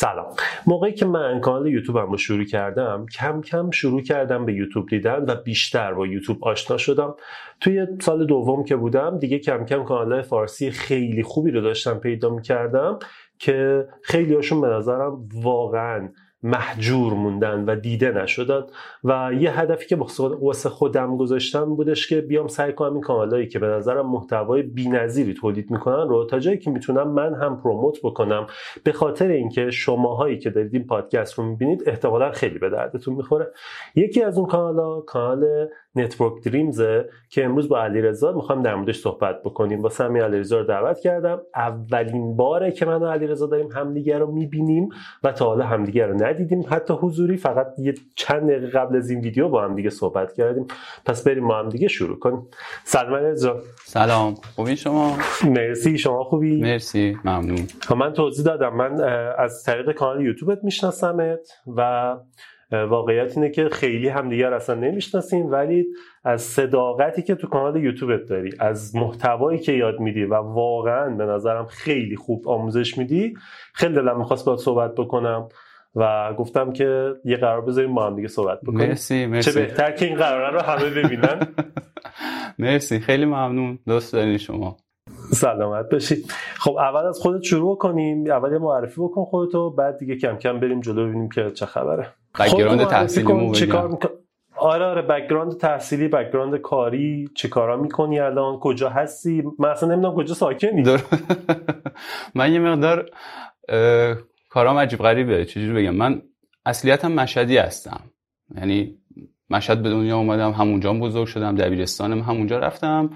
سلام. موقعی که من کانال یوتیوبم رو شروع کردم کم کم شروع کردم به یوتیوب دیدن و بیشتر با یوتیوب آشنا شدم. توی سال دوم که بودم دیگه کم کم کانال فارسی خیلی خوبی رو داشتم پیدا می‌کردم که خیلی هاشون به نظرم واقعا محجور موندن و دیده نشدن. و یه هدفی که واسه خودم گذاشتم بودش که بیام سعی کنم این کانالایی که به نظرم محتوای بی‌نظیری تولید می‌کنن رو تا جایی که می‌تونم من هم پروموت بکنم. به خاطر اینکه شماهایی که دارید این پادکست رو می‌بینید احتمالا خیلی به دردتون می‌خوره. یکی از اون کانالا کانال Network Dreams ه که امروز با علیرضا می‌خوام در موردش صحبت بکنیم. با سمی علیرضا رو دعوت کردم. اولین باره که من و علیرضا داریم همدیگه رو می‌بینیم و تا حالا همدیگه رو ندیدیم. حتی حضوری فقط یه چند دقیقه قبل از این ویدیو با هم دیگه صحبت کردیم. پس بریم با هم دیگه شروع کنیم. سلام علیرضا. سلام. خوبی شما؟ مرسی. شما خوبی؟ مرسی. ممنون. خب، من توضیح دادم. من از طریق کانال یوتیوبت میشناسمت و واقعیت اینه که خیلی همدیگر اصلا نمی‌شناسیم ولی از صداقتی که تو کانال یوتیوبت داری از محتوایی که یاد میدی و واقعا به نظرم خیلی خوب آموزش میدی خیلی دلم می‌خواست باید صحبت بکنم و گفتم که یه قرار بذاریم با هم دیگه صحبت بکنیم. مرسی مرسی. چه بهتر که این قراره رو همه ببینن. مرسی خیلی ممنون. دوست دارین شما. سلامت باشید. خب اول از خودت شروع کنیم اول یه معرفی بکن خودتو بعد دیگه کم کم بریم جلو ببینیم که چه خبره. background تحصیلی چه کار میکن... آره آره background تحصیلی background کاری چه کارا می‌کنی الان کجا هستی؟ من اصلا نمی‌دونم کجا ساکنی. من یه مقدار کارام عجیب غریبه. چجوری بگم؟ من اصلیتم مشهدی هستم. یعنی مشهد به دنیا اومدم همونجا بزرگ شدم دبیرستانم همونجا رفتم.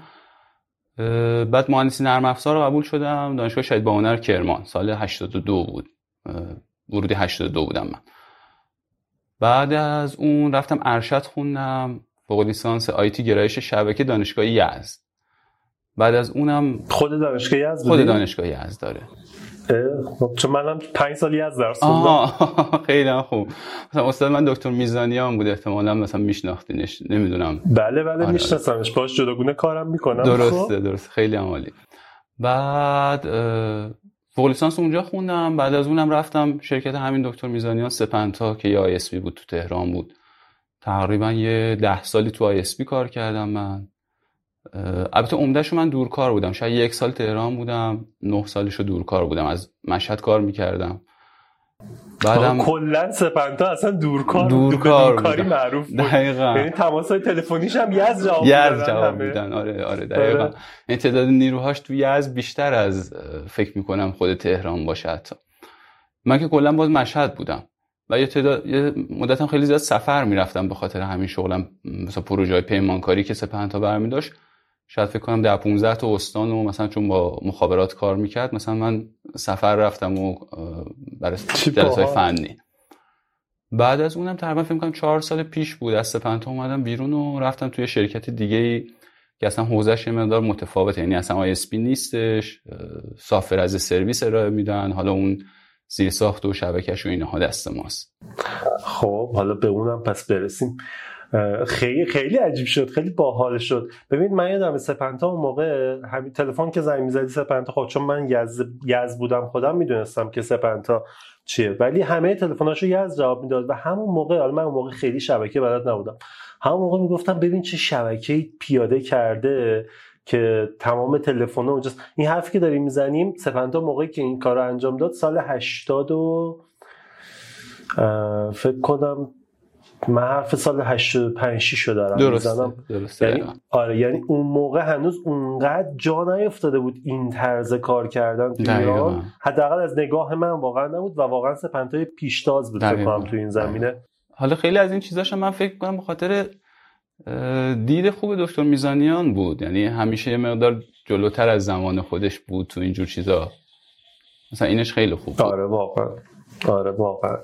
بعد مهندسی نرم افزار رو قبول شدم. دانشگاه شهید باهنر کرمان. سال 82 بود. ورودی 82 بودم من. بعد از اون رفتم ارشد خوندم فوق لیسانس آیتی گرایش شبکه دانشگاه یزد. بعد از اونم خود دانشگاه یزد خود دانشگاه یزد داره خب چون منم پنج سالی از درس خوندم. خیلی خوب. مثلا استاد من دکتر میزانیان بود احتمالا مثلا میشناختینش نمی‌دونم. بله بله آره. میشناسمش. باش جداگونه کارم می‌کنم. درسته خب. درسته. خیلی عالی. بعد فوق لیسانس اونجا خوندم. بعد از اونم رفتم شرکت همین دکتر میزانیان سپنتا که یه ISP بود تو تهران بود. تقریبا یه ده سالی تو ISP کار کردم من. البته عمدهش من دورکار بودم. شاید یک سال تهران بودم نه سالش رو دورکار بودم. از مشهد کار می‌کردم. بعدم کلا سپنتا اصلا دورکار دورکار دورکاری معروف بود. دقیقاً. یعنی تماسای تلفنیش هم یز جواب یز جواب میدن آره آره دقیقاً. آره. یعنی تعداد نیروهاش تو یز بیشتر از فکر می‌کنم خود تهران باشه حتی. من که کلا باز مشهد بودم. و یه تعداد یه مدتم خیلی زیاد سفر می‌رفتم به خاطر همین شغلم. مثلا پروژه پیمانکاری که سپنتا برمی داشت شاید فکر کنم در 15 تا استان و مثلا چون با مخابرات کار می‌کرد مثلا من سفر رفتم و برای جلسه فنی. بعد از اونم تقریبا فکر کنم چهار سال پیش بود. از سپنتا اومدم بیرون و رفتم توی شرکت دیگه ای که اصلا حوزش یه مقدار متفاوته. یعنی اصلا ISP نیستش software as a service ارائه میدن حالا اون زیر ساخت و شبکش و اینها دست ماست. خب حالا به اونم پس برسیم. خیلی خیلی عجیب شد خیلی باحال شد. ببین من یادم سپنتا اون موقع همین تلفن که زنگ می‌زدی سپنتا خب چون من یزد یزد بودم خودم می‌دونستم که سپنتا چیه. ولی همه تلفناشو یز جواب می‌داد و همون موقع حالا من اون موقع خیلی شبکه بلد نبودم. همون موقع می‌گفتم ببین چه شبکه پیاده کرده که تمام تلفن اونجاست. این حرفی که داریم می‌زنیم سپنتا موقعی که این کار انجام داد سال 80 و فکر کنم من حرف سال 85 6 دارم درسته, درسته. یعنی آره یعنی اون موقع هنوز اونقدر جا نیفتاده بود این طرز کار کردن تو ایران. حداقل از نگاه من واقعا نبود و واقعا سپنتای پیشتاز بود فکر کنم تو این زمینه. حالا خیلی از این چیزاشم من فکر کنم به خاطر دید خوب دکتر میزانیان بود. یعنی همیشه یه مقدار جلوتر از زمان خودش بود تو اینجور چیزا. مثلا اینش خیلی خوب بود. آره واقعا. آره واقعا.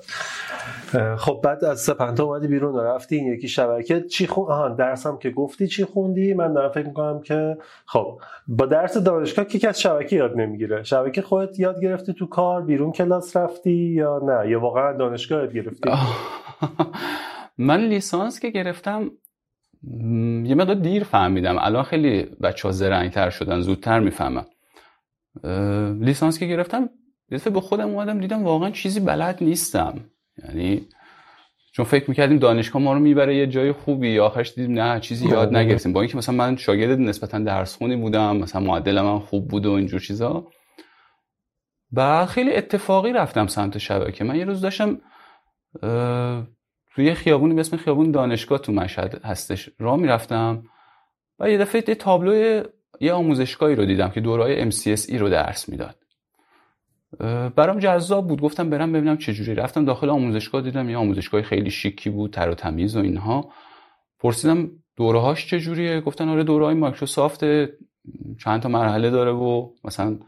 خب بعد از سپنتا اومدی بیرون رفتی این یکی شبکه. چی خون آها درسم که گفتی چی خوندی؟ من دارم فکر می‌کنم که خب با درس دانشگاه که از شبکه یاد نمی‌گیره. شبکه خودت یاد گرفتی تو کار بیرون کلاس رفتی یا نه؟ یا واقعا دانشگاه یاد گرفتی؟ من لیسانس که گرفتم یه مقدار دیر فهمیدم. الان خیلی بچه ها زرنگتر شدن زودتر می‌فهمم لیسانس که گرفتم دفعه به خودم اومدم دیدم واقعا چیزی بلد نیستم. یعنی چون فکر می‌کردیم دانشگاه ما رو می‌بره یه جای خوبی آخرش دیدیم نه چیزی یاد نگرفتیم. با اینکه مثلا من شاگرد نسبتا درس خونی بودم مثلا معدل من خوب بود و اینجور چیزا. و خیلی اتفاقی رفتم سمت شبکه. من یه روز داشتم توی خیابونی به اسم خیابون دانشگاه تو مشهد هستش راه می‌رفتم و یه دفعه یه تابلو یه آموزشگاهی رو دیدم که دورهای MCSE رو درس می‌داد. برام جذاب بود. گفتم برم ببینم چه جوری رفتم داخل آموزشگاه دیدم یه آموزشگاه خیلی شیکی بود تر و تمیز و اینها. پرسیدم دورهاش چه جوریه گفتن آره دورهای مایکروسافت چند تا مرحله داره و مثلا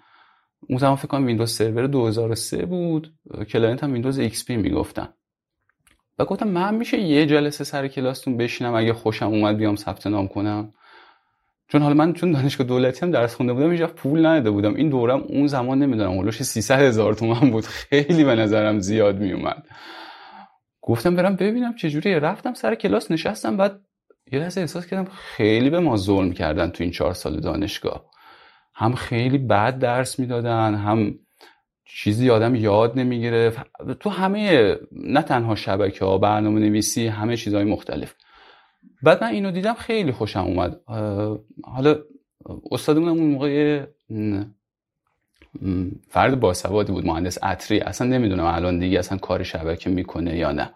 اون زمان فکر کنم ویندوز سرور 2003 بود. client هم ویندوز XP می‌گفتن. و گفتم من میشه یه جلسه سر کلاستون بشینم اگه خوشم اومد بیام ثبت نام کنم. چون حالا من چون دانشگاه دولتی هم درس خونده بودم اینجا پول نداده بودم. این دورم اون زمان نمی‌دونم اولش 300 هزار تومن بود. خیلی به نظرم زیاد میومد گفتم برم ببینم چجوری رفتم سر کلاس نشستم بعد یه لحظه احساس کردم خیلی به ما ظلم کردن تو این چهار سال دانشگاه. هم خیلی بد درس می‌دادن هم چیزی آدم یاد نمی‌گیره تو همه نه تنها شبکه ها برنامه نویسی همه چیزهای مختلف. بعد من اینو دیدم خیلی خوشم اومد. حالا استادمون اون موقع فرد باسوادی بود مهندس عطری. اصلا نمی‌دونم الان دیگه اصلا کار شبکه می‌کنه یا نه.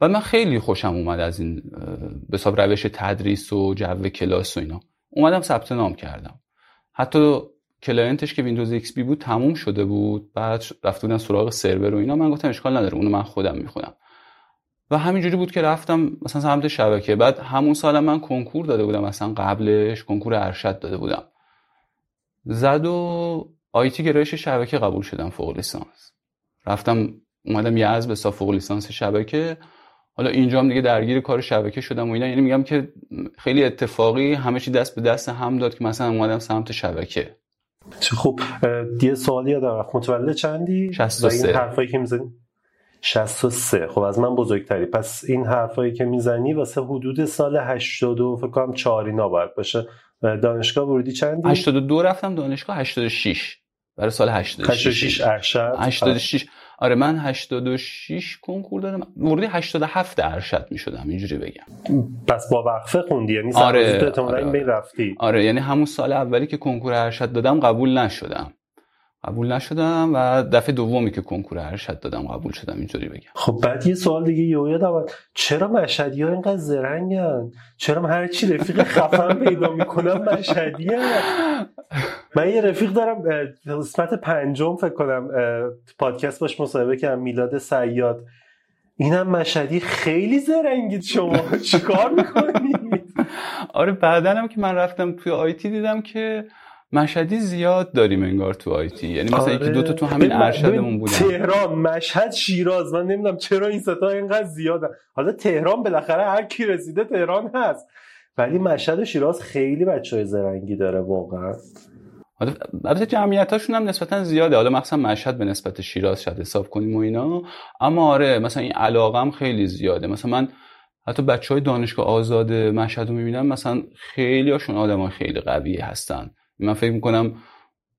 و من خیلی خوشم اومد از این به روش تدریس و جو کلاس و اینا. اومدم ثبت نام کردم. حتی client ش که ویندوز XP بود تموم شده بود. بعد رفته بودن سراغ سرور و اینا. من گفتم اشکال نداره اونو من خودم می‌خونم. و همینجوری بود که رفتم مثلا سمت شبکه. بعد همون سالم من کنکور داده بودم مثلا قبلش کنکور ارشد داده بودم. زد و IT گرایش شبکه قبول شدم فوق لیسانس. رفتم اومدم یزد به فوق لیسانس شبکه. حالا اینجا هم دیگه درگیر کار شبکه شدم و اینا. یعنی میگم که خیلی اتفاقی همه چی دست به دست هم داد که مثلا اومدم سمت شبکه. خب یه سوالی یادم متولد چندی؟ 63 این حرفایی که می‌زنی 63 خب از من بزرگتری. پس این حرفایی که می‌زنی واسه حدود سال 82 فکر کنم 4 اینا باید باشه. دانشگاه ورودی چندی؟ 82 رفتم دانشگاه 86 برای سال 86 86 ارشد. 86 آره من 86 کنکور دادم. ورودی 87 ارشد می‌شدم اینجوری بگم. پس با وقفه خوندی یعنی آره آره, آره, بین رفتی. آره یعنی همون سال اولی که کنکور ارشد دادم قبول نشدم. قبول نشدم و دفعه دومی که کنکور ارشد دادم قبول شدم اینجوری بگم. خب بعد یه سوال دیگه یه یادم چرا مشهدی ها اینقدر زرنگن؟ چرا من هر چی رفیق خفن پیدا می‌کنم مشهدی من یه رفیق دارم قسمت پنجم فکر کنم پادکست باش مصاحبه کردم میلاد سیاد. اینم مشهدی خیلی زرنگید شما. چیکار می‌کنید؟ آره بعدنم که من رفتم توی آیتی دیدم که مشهدی زیاد داریم انگار تو آیتی یعنی مثلا یکی دو تا تو همین ارشدمون بودن. تهران مشهد شیراز. من نمی‌دونم چرا این ستا اینقدر زیادن حالا تهران بالاخره هر کی رسیده تهران هست. ولی مشهد و شیراز خیلی بچه های زرنگی داره واقعا. البته جمعیتاشون هم نسبتا زیاده. حالا مثلا مشهد به نسبت شیراز شاید حساب کنیم و اینا. اما آره مثلا این علاقم خیلی زیاده. مثلا من حتی بچه های دانشگاه آزاد مشهد رو می‌بینم مثلا خیلی هاشون آدم خیلی قوی هستن. من فکر می‌کنم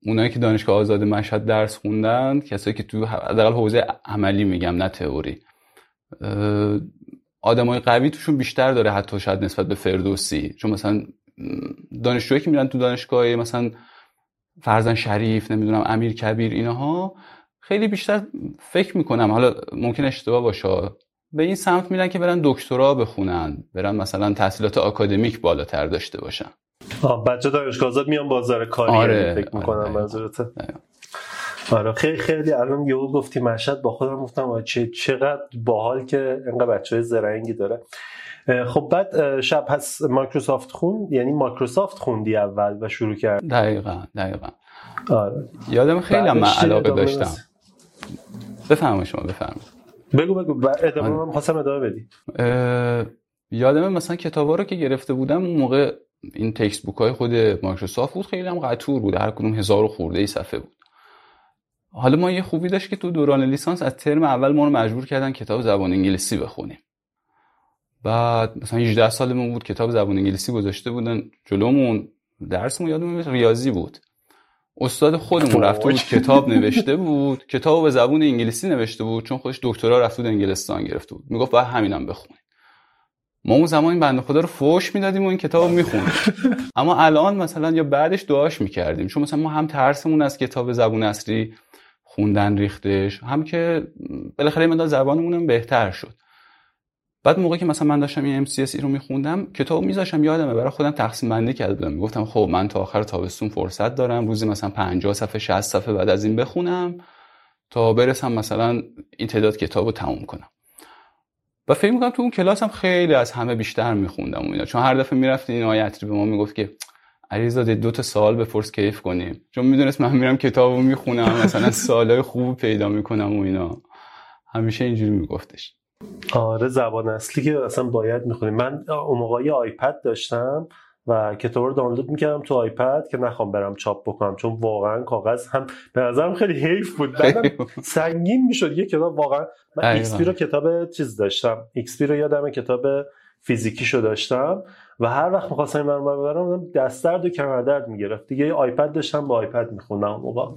اونایی که دانشگاه آزاد مشهد درس خوندن کسایی که تو حداقل حوزه عملی میگم نه تئوری. آدمای قوی توشون بیشتر داره حتی شاید نسبت به فردوسی. چون مثلا دانشجوهایی که میرن تو دانشگاه مثلا فرزن شریف نمی‌دونم امیر کبیر اینها خیلی بیشتر فکر می‌کنم. حالا ممکن اشتباه باشه. به این سمت میرن که برن دکترا بخونن برن مثلا تحصیلات آکادمیک بالاتر داشته باشن. بچه دانشگاه آزاد میان بازار کاری آره، یعنی فکر می‌کنم آره، منظورته. آره. خیلی خیلی الان یهو گفتی مشهد با خودم گفتم چه چقدر باحال که انقدر بچه های زرنگی داره. خب بعد شب پس مایکروسافت خون یعنی مایکروسافت خوندی اول و شروع کرد دقیقا دقیقا. آره. یادم خیلی من علاقه داشتم. بفهم شما بفهم بگو بگو ادامه من خواستم ادامه بدی. یادم مثلا کتابا رو که گرفته بودم اون موقع این textbook های خود مایکروسافت بود خیلی هم قطور بود. هر کدوم هزار خورده ای صفحه بود. حالا ما یه خوبی داشت که تو دوران لیسانس از ترم اول ما رو مجبور کردن کتاب زبان انگلیسی بخونیم. بعد مثلا 18 سالمون بود کتاب زبان انگلیسی گذاشته بودن جلومون. درسمون یادم ریاضی بود. استاد خودمون رفته بود کتاب نوشته بود. کتاب به زبون انگلیسی نوشته بود چون خودش دکترا رفته بود انگلستان گرفته بود. می‌گفت باید همینم بخونید ما اون زمان این بنده خدا رو فوش می‌دادیم و این کتاب رو میخوندیم اما الان مثلا یا بعدش دعاش می‌کردیم. چون مثلا ما هم ترسمون از کتاب زبون اصلی خوندن ریختش هم که بالاخره مدار زبانمون بهتر شد. بعد موقعی که مثلا من داشتم این MCSE رو میخوندم کتاب میذاشم یادمه برای خودم تقسیم بندی کرده بودم می‌گفتم خب من تا آخر تابستون فرصت دارم روزی مثلا 50 صفحه 60 صفحه بعد از این بخونم تا برسم مثلا این تعداد کتاب رو تموم کنم. و فکر می‌کنم تو اون کلاس هم خیلی از همه بیشتر میخوندم اینا. چون هر دفعه می‌رفت این آیت به ما می‌گفت که علیزاده دو تا سوال بپرس کیف کنیم. چون می‌دونست من میرم کتابو می‌خونم مثلا سوالای خوب پیدا می‌کنم و اینا. همیشه اینجوری میگفتش. آره زبان اصلی که اصلا باید می‌خونیم. من اون موقع آیپد داشتم. و کتاب رو دانلود می‌کردم تو آیپد که نخوام برم چاپ بکنم چون واقعا کاغذ هم به نظرم خیلی حیف بود. سنگین می‌شد یه کتاب واقعا من XP رو کتاب چیز داشتم XP رو یادم کتاب فیزیکیشو داشتم و هر وقت می‌خواستم اینور اونور ببرم دست درد و کمر درد می‌گرفت. دیگه آیپد داشتم با آیپد میخوندم موقع.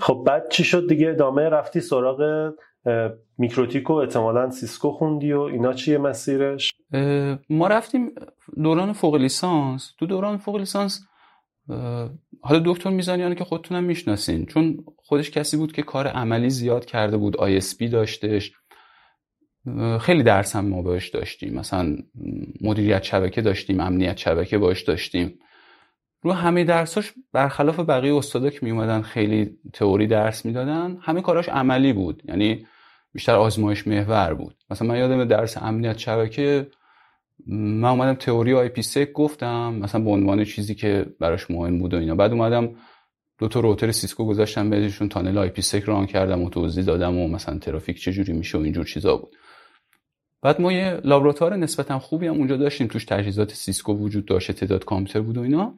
خب بعد چی شد؟ دیگه ادامه رفتی سراغ میکروتیکو احتمالا سیسکو خوندی و اینا چیه مسیرش؟ ما رفتیم دوران فوق لیسانس. تو دوران فوق لیسانس حالا دکتر میزانیانه که خودتونم می‌شناسین چون خودش کسی بود که کار عملی زیاد کرده بود ISP داشتش. خیلی درس هم ما باش داشتیم. مثلا مدیریت شبکه داشتیم امنیت شبکه باش داشتیم. رو همه درساش برخلاف بقیه استادا که میومدن خیلی تئوری درس می‌دادن همه کاراش عملی بود. یعنی بیشتر آزمایش محور بود. مثلا من یادم درس امنیت شبکه من اومدم تئوری IPsec گفتم مثلا به عنوان چیزی که براش مهم بود و اینا. بعد اومدم دو تا router سیسکو گذاشتم بهشون tunnel IPsec run کردم و توضیح دادم و مثلا ترافیک چجوری میشه و اینجور چیزا بود. بعد ما یه لابراتوار نسبتا خوبی هم اونجا داشتیم توش تجهیزات سیسکو وجود داشت تعداد کامپیوتر بود و اینا.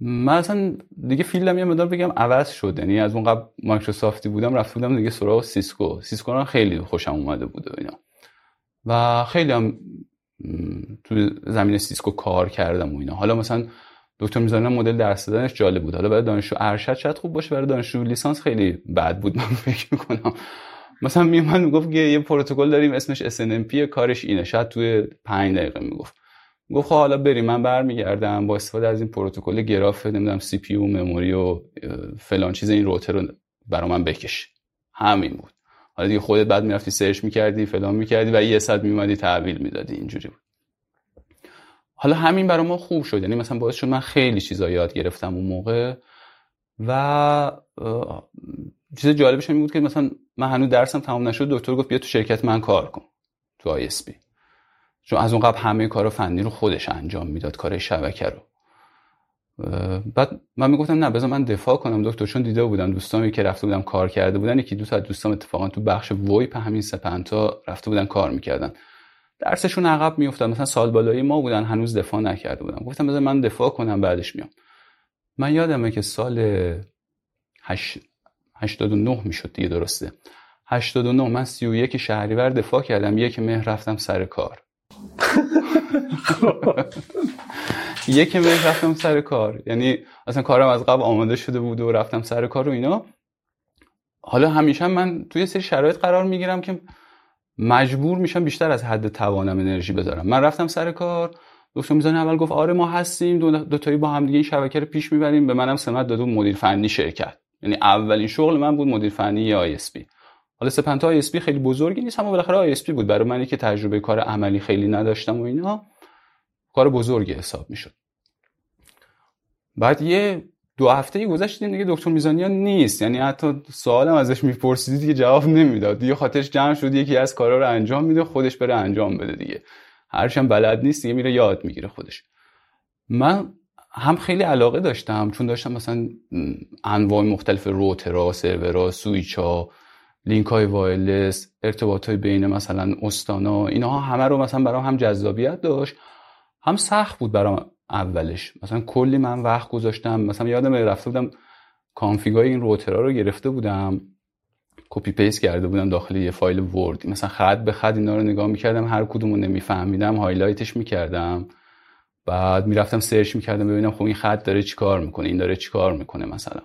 من اصلا دیگه field م یه مقدار بگم عوض شد یعنی از اون قبل مایکروسافتی بودم رفته بودم دیگه سراغ سیسکو. سیسکو رو خیلی خوشم اومده بود و اینا. و خیلی هم تو زمینه سیسکو کار کردم و اینا. حالا مثلا دکتر میزانیان مدل درس دادنش جالب بود. حالا برای دانشجو ارشد شاید خوب باشه برای دانشجو لیسانس خیلی بد بود من فکر می‌کنم. مثلا میومد می‌گفت که یه پروتکل داریم اسمش SNMP کارش اینه. شاید توی 5 دقیقه می‌گفت. گفت خب حالا بریم. من برمیگردم با استفاده از این پروتکل گراف نمی‌دونم CPU و memory و فلان چیز این router رو برا من بکش. همین بود. حالا دیگه خودت بعد می‌رفتی search می‌کردی فلان می‌کردی و یه صد میومدی تحویل می‌دادی. اینجوری بود. حالا همین برای ما خوب شد. یعنی مثلا باعث شد من خیلی چیزا یاد گرفتم اون موقع و چیز جالبش این بود که مثلا من هنوز درسم تمام نشد دکتر گفت بیا تو شرکت من کار کن تو ISP چون از اون قبل همه کار فنی رو خودش انجام می‌داد کار شبکه رو. بعد من می‌گفتم نه بذار من دفاع کنم. دکتر چون دیده بودم دوستانی که رفته بودم کار کرده بودن یکی دو تا دوستام اتفاقا تو بخش VoIP همین سپنتا رفته بودن کار می‌کردن. درسشون عقب میافتاد. مثلا سال بالایی ما بودن هنوز دفاع نکرده بودم گفتم بذار من دفاع کنم بعدش میام. من یادمه که سال 89 می‌شد دیگه درسته. 89 من 31 شهریور دفاع کردم. یک مهر رفتم سر کار. یک مهر رفتم سر کار. یعنی اصلا کارم از قبل آماده شده بود و رفتم سر کار و اینا. حالا همیشه من توی سری شرایط قرار می‌گیرم که مجبور میشم بیشتر از حد توانم انرژی بذارم. من رفتم سر کار دکتر میزان اول گفت آره ما هستیم دو, تایی با هم دیگه این شبکه رو پیش می‌بریم. به منم سمت داد مدیر فنی شرکت. یعنی اولین شغل من بود مدیر فنی آی اس حالا سپنتا آی اس خیلی بزرگی نیست اما بالاخره ISP بود. برای منی که تجربه کار عملی خیلی نداشتم و اینا. کار بزرگی حساب می‌شد. بعد یه دو هفته گذشت دیگه دکتر میزانیان نیست. یعنی حتی سوالم ازش میپرسیدی دیگه جواب نمی‌داد. دیگه خاطرش جمع شد یکی از کارا رو انجام میده خودش بره انجام بده دیگه. هرچند بلد نیست دیگه میره یاد می‌گیره خودش. من هم خیلی علاقه داشتم چون داشتم مثلا انواع مختلف router ا server ا switch ا لینک های wireless ارتباط های بین مثلا استانا اینها همه رو مثلا برام هم جذابیت داشت. هم سخت بود برام اولش. مثلا کلی من وقت گذاشتم. مثلا یادمه رفته بودم config ای این router ها رو گرفته بودم. copy paste کرده بودم داخل یه فایل Word. مثلا خط به خط اینا رو نگاه می‌کردم. هر کدوم رو نمیفهمیدم. highlight ش می‌کردم. بعد می‌رفتم سرچ می‌کردم ببینم خب این خط داره چیکار می‌کنه. این داره چیکار می‌کنه مثلا.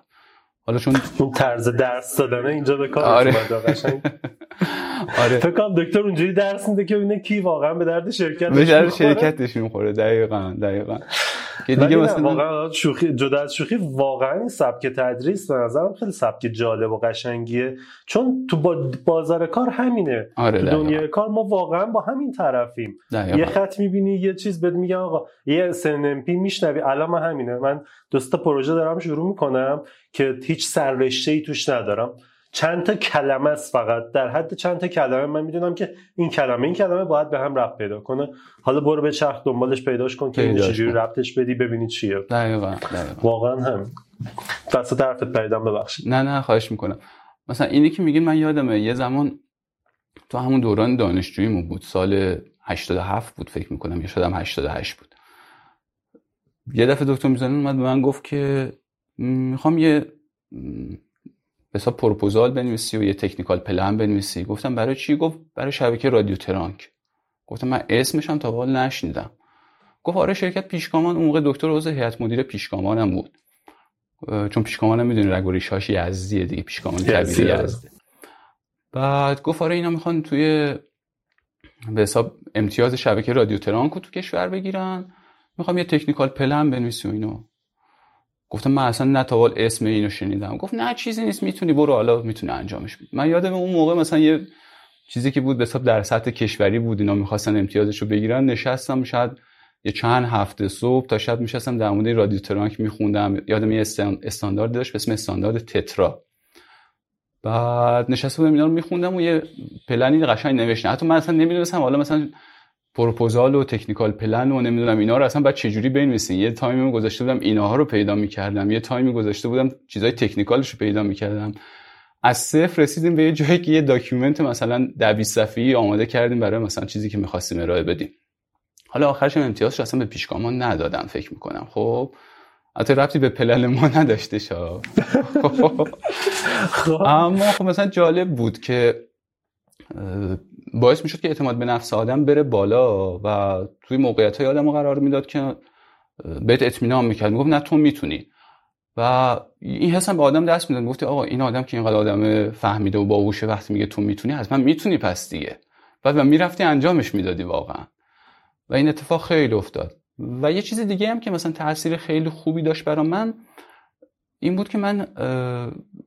حالا چون اون طرز درس دادنه اینجا به کار آره. آره. فکر کنم دکتر اونجوری درس میده که ببینه کی واقعا به درد شرکت به درد شرکتش می‌خوره دقیقاً دقیقاً. که دیگه مثلا واقعا شوخی جدا از شوخی واقعا این سبک تدریس به نظرم خیلی سبک جالب و قشنگیه. چون تو بازار کار همینه. آره تو دنیای کار ما واقعا با همین طرفیم. یه خط می‌بینی یه چیز بهت میگم آقا یه SNMP میشنوی. الان همینه. من دوستا پروژه دارم شروع می‌کنم که هیچ سررشته ای توش ندارم. چند تا کلمه است فقط. در حد چند تا کلمه من می‌دونم که این کلمه این کلمه باید به هم ربط پیدا کنه. حالا برو به چرخ دنبالش پیداش کن که این چجوری ربطش بدی ببینی چیه. دقیقاً واقعا هم. دست طرفت پریدم ببخشید. نه نه خواهش می‌کنم. مثلا اینی که میگین من یادمه یه زمان تو همون دوران دانشجوییمون بود. سال 87 بود فکر می‌کنم یا شدم 88 بود. یه دفعه دکتر می‌زنن اومد به من گفت که می‌خوام یه حساب پروپوزال بنویسی و یه تکنیکال پلن بنویسی. گفتم برای چی؟ گفت برای شبکه رادیو ترانک. گفتم من اسمشم تا حال نشنیدم. گفت آره شرکت پیشگامان اون موقع دکتر عضو هیئت مدیره پیشگامانم بود. چون پیشگامانم می‌دونی رگ و ریشاش یزدیه دیگه پیشگامان کبیر یزده بعد گفت آره اینا می‌خوان توی به حساب امتیاز شبکه رادیو ترانک رو تو کشور بگیرن. می‌خوام یه تکنیکال پلن بنویسی و اینو. گفتم من اصلا نه تا اسم اینو شنیدم. گفت نه چیزی نیست می‌تونی برو حالا می‌تونه انجامش بدی. من یادم اون موقع مثلا یه چیزی که بود به حساب در سطح کشوری بود اینا می‌خواستن امتیازش رو بگیرن نشستم شاید یه چند هفته صبح تا شب میشستم در مورد رادیو ترانک میخوندم. یادم یه استاندارد داشت به اسم استاندارد تترا. بعد نشسته بودم اینا رو میخوندم و یه پلنی قشنگ نوشتم حتی من اصلا نمی‌دونستم حالا مثلا پروپوزال و technical plan و نمی‌دونم اینا رو اصلا بعد چجوری بنویسین؟ یه time ی گذاشته بودم ایناها رو پیدا می‌کردم. یه time ی گذاشته بودم چیزای technical ش رو پیدا می‌کردم. از صفر رسیدیم به یه جایی که یه document مثلا 20 صفحه‌ای آماده کردیم برای مثلا چیزی که می‌خواستیم ارائه بدیم. حالا آخرش امتیازش اصلا به پیشگامان ندادم فکر می‌کنم. خب حتی ربطی به پلن ما نداشته شا. خب. اما خب مثلا جالب بود که باعث می‌شد که اعتماد به نفس آدم بره بالا و توی موقعیت های آدم قرار می‌داد که بهت اطمینان می‌کرد. می‌گفت نه تو می‌تونی. و این حس به آدم دست می‌داد. گفتی آقا این آدم که اینقدر آدم فهمیده و باهوشه وقتی میگه تو می‌تونی حتما می‌تونی پس دیگه. بعد و می‌رفتی انجامش می‌دادی واقعا. و این اتفاق خیلی افتاد. و یه چیز دیگه هم که مثلا تاثیر خیلی خوبی داشت برا من این بود که من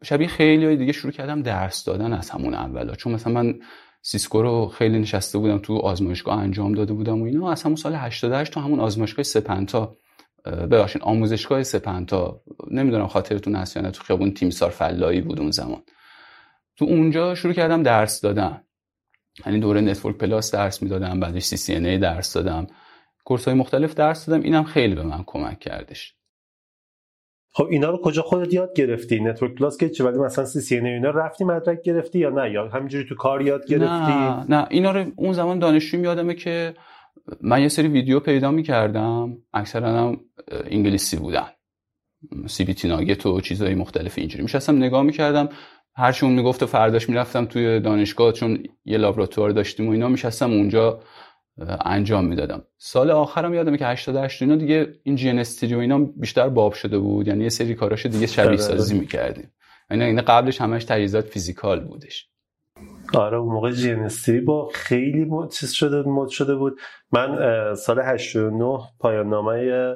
شبیه خیلی دیگه شروع کردم درس دادن از همون اولا. چون مثلا من Cisco رو خیلی نشسته بودم تو آزمایشگاه انجام داده بودم و اینا. از همون سال 88 تو همون آزمایشگاه سپنتا ببخشید آموزشگاه سپنتا. نمی‌دونم خاطرتون هست یا نه تو خیابون تیمسار فلایی بود اون زمان. تو اونجا شروع کردم درس دادن. یعنی دوره Network Plus درس می‌دادم بعدش CCNA درس دادم. course های مختلف درس دادم. اینم خیلی به من کمک کردش. خب اینا رو کجا خودت یاد گرفتی؟ Network Plus که هیچ ولی مثلا CCNA اینا رفتی مدرک گرفتی یا نه؟ یا همینجوری تو کار یاد گرفتی؟ نه. نه اینا رو اون زمان دانشجو یادمه که من یه سری ویدیو پیدا می‌کردم. اکثرا هم انگلیسی بودن. CBT Nuggets و چیزهای مختلف اینجوری. میشستم نگاه می‌کردم. هر اون می‌گفت فرداش می‌رفتم توی دانشگاه چون یه لابراتوار داشتیم و اینا میشستم اونجا انجام می‌دادم. سال آخرم یادمه که 88 اینا دیگه این جی ان استودیو اینا بیشتر باب شده بود. یعنی یه سری کاراش دیگه شبیه سازی. می‌کردیم. یعنی اینا قبلش همش تجهیزات فیزیکال بودش. آره اون موقع جی ان با خیلی مد چیز شده مد شده بود. من سال 89 پایان نامه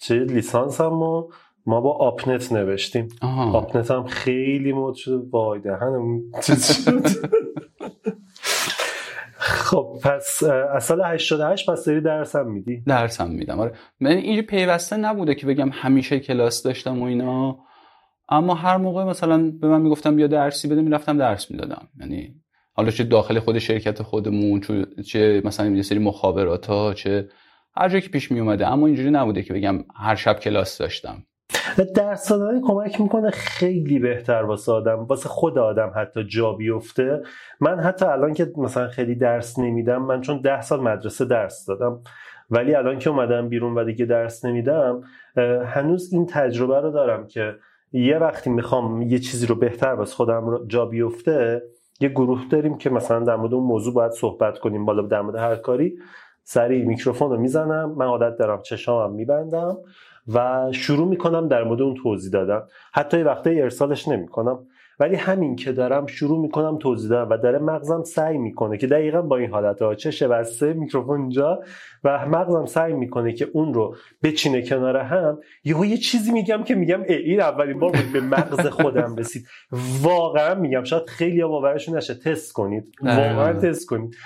چه لیسانس هم ما, ما با آپنت نوشتیم. آها. آپنت هم خیلی مد شده وای دهنم. خب پس از سال 88 پس داری درسم میدی؟ درسم میدم. آره. من اینجا پیوسته نبوده که بگم همیشه کلاس داشتم و اینا. اما هر موقع مثلا به من می‌گفتم بیا درسی بده می‌رفتم درس می‌دادم. یعنی حالا چه داخل خود شرکت خودمون چه مثلا یه سری مخابرات ها چه هر جایی که پیش می اومده اما اینجوری نبوده که بگم هر شب کلاس داشتم. درس دادن کمک می‌کنه خیلی بهتر واسه آدم واسه خود آدم حتی جا بیفته. من حتی الان که مثلا خیلی درس نمیدم من چون ده سال مدرسه درس دادم. ولی الان که اومدم بیرون و دیگه درس نمیدم هنوز این تجربه رو دارم که یه وقتی می‌خوام یه چیزی رو بهتر واسه خودم جا بیفته یه گروه داریم که مثلا در مورد اون موضوع باید صحبت کنیم. بالا در مورد هر کاری سریع میکروفون رو می‌زنم من عادت دارم چشامم میبندم. و شروع می‌کنم در مورد اون توضیح دادن. حتی وقتی ارسالش نمی‌کنم. ولی همین که دارم شروع می‌کنم توضیح دادن و داره مغزم سعی می‌کنه که دقیقا با این حالت ها چشه بسته میکروفون اینجا و مغزم سعی می‌کنه که اون رو بچینه کنار هم یهو یه چیزی میگم که میگم ای این اولین بار بود به مغز خودم رسید. واقعا میگم شاید خیلی باورشون نشه. تست کنید. واقعا تست کنید.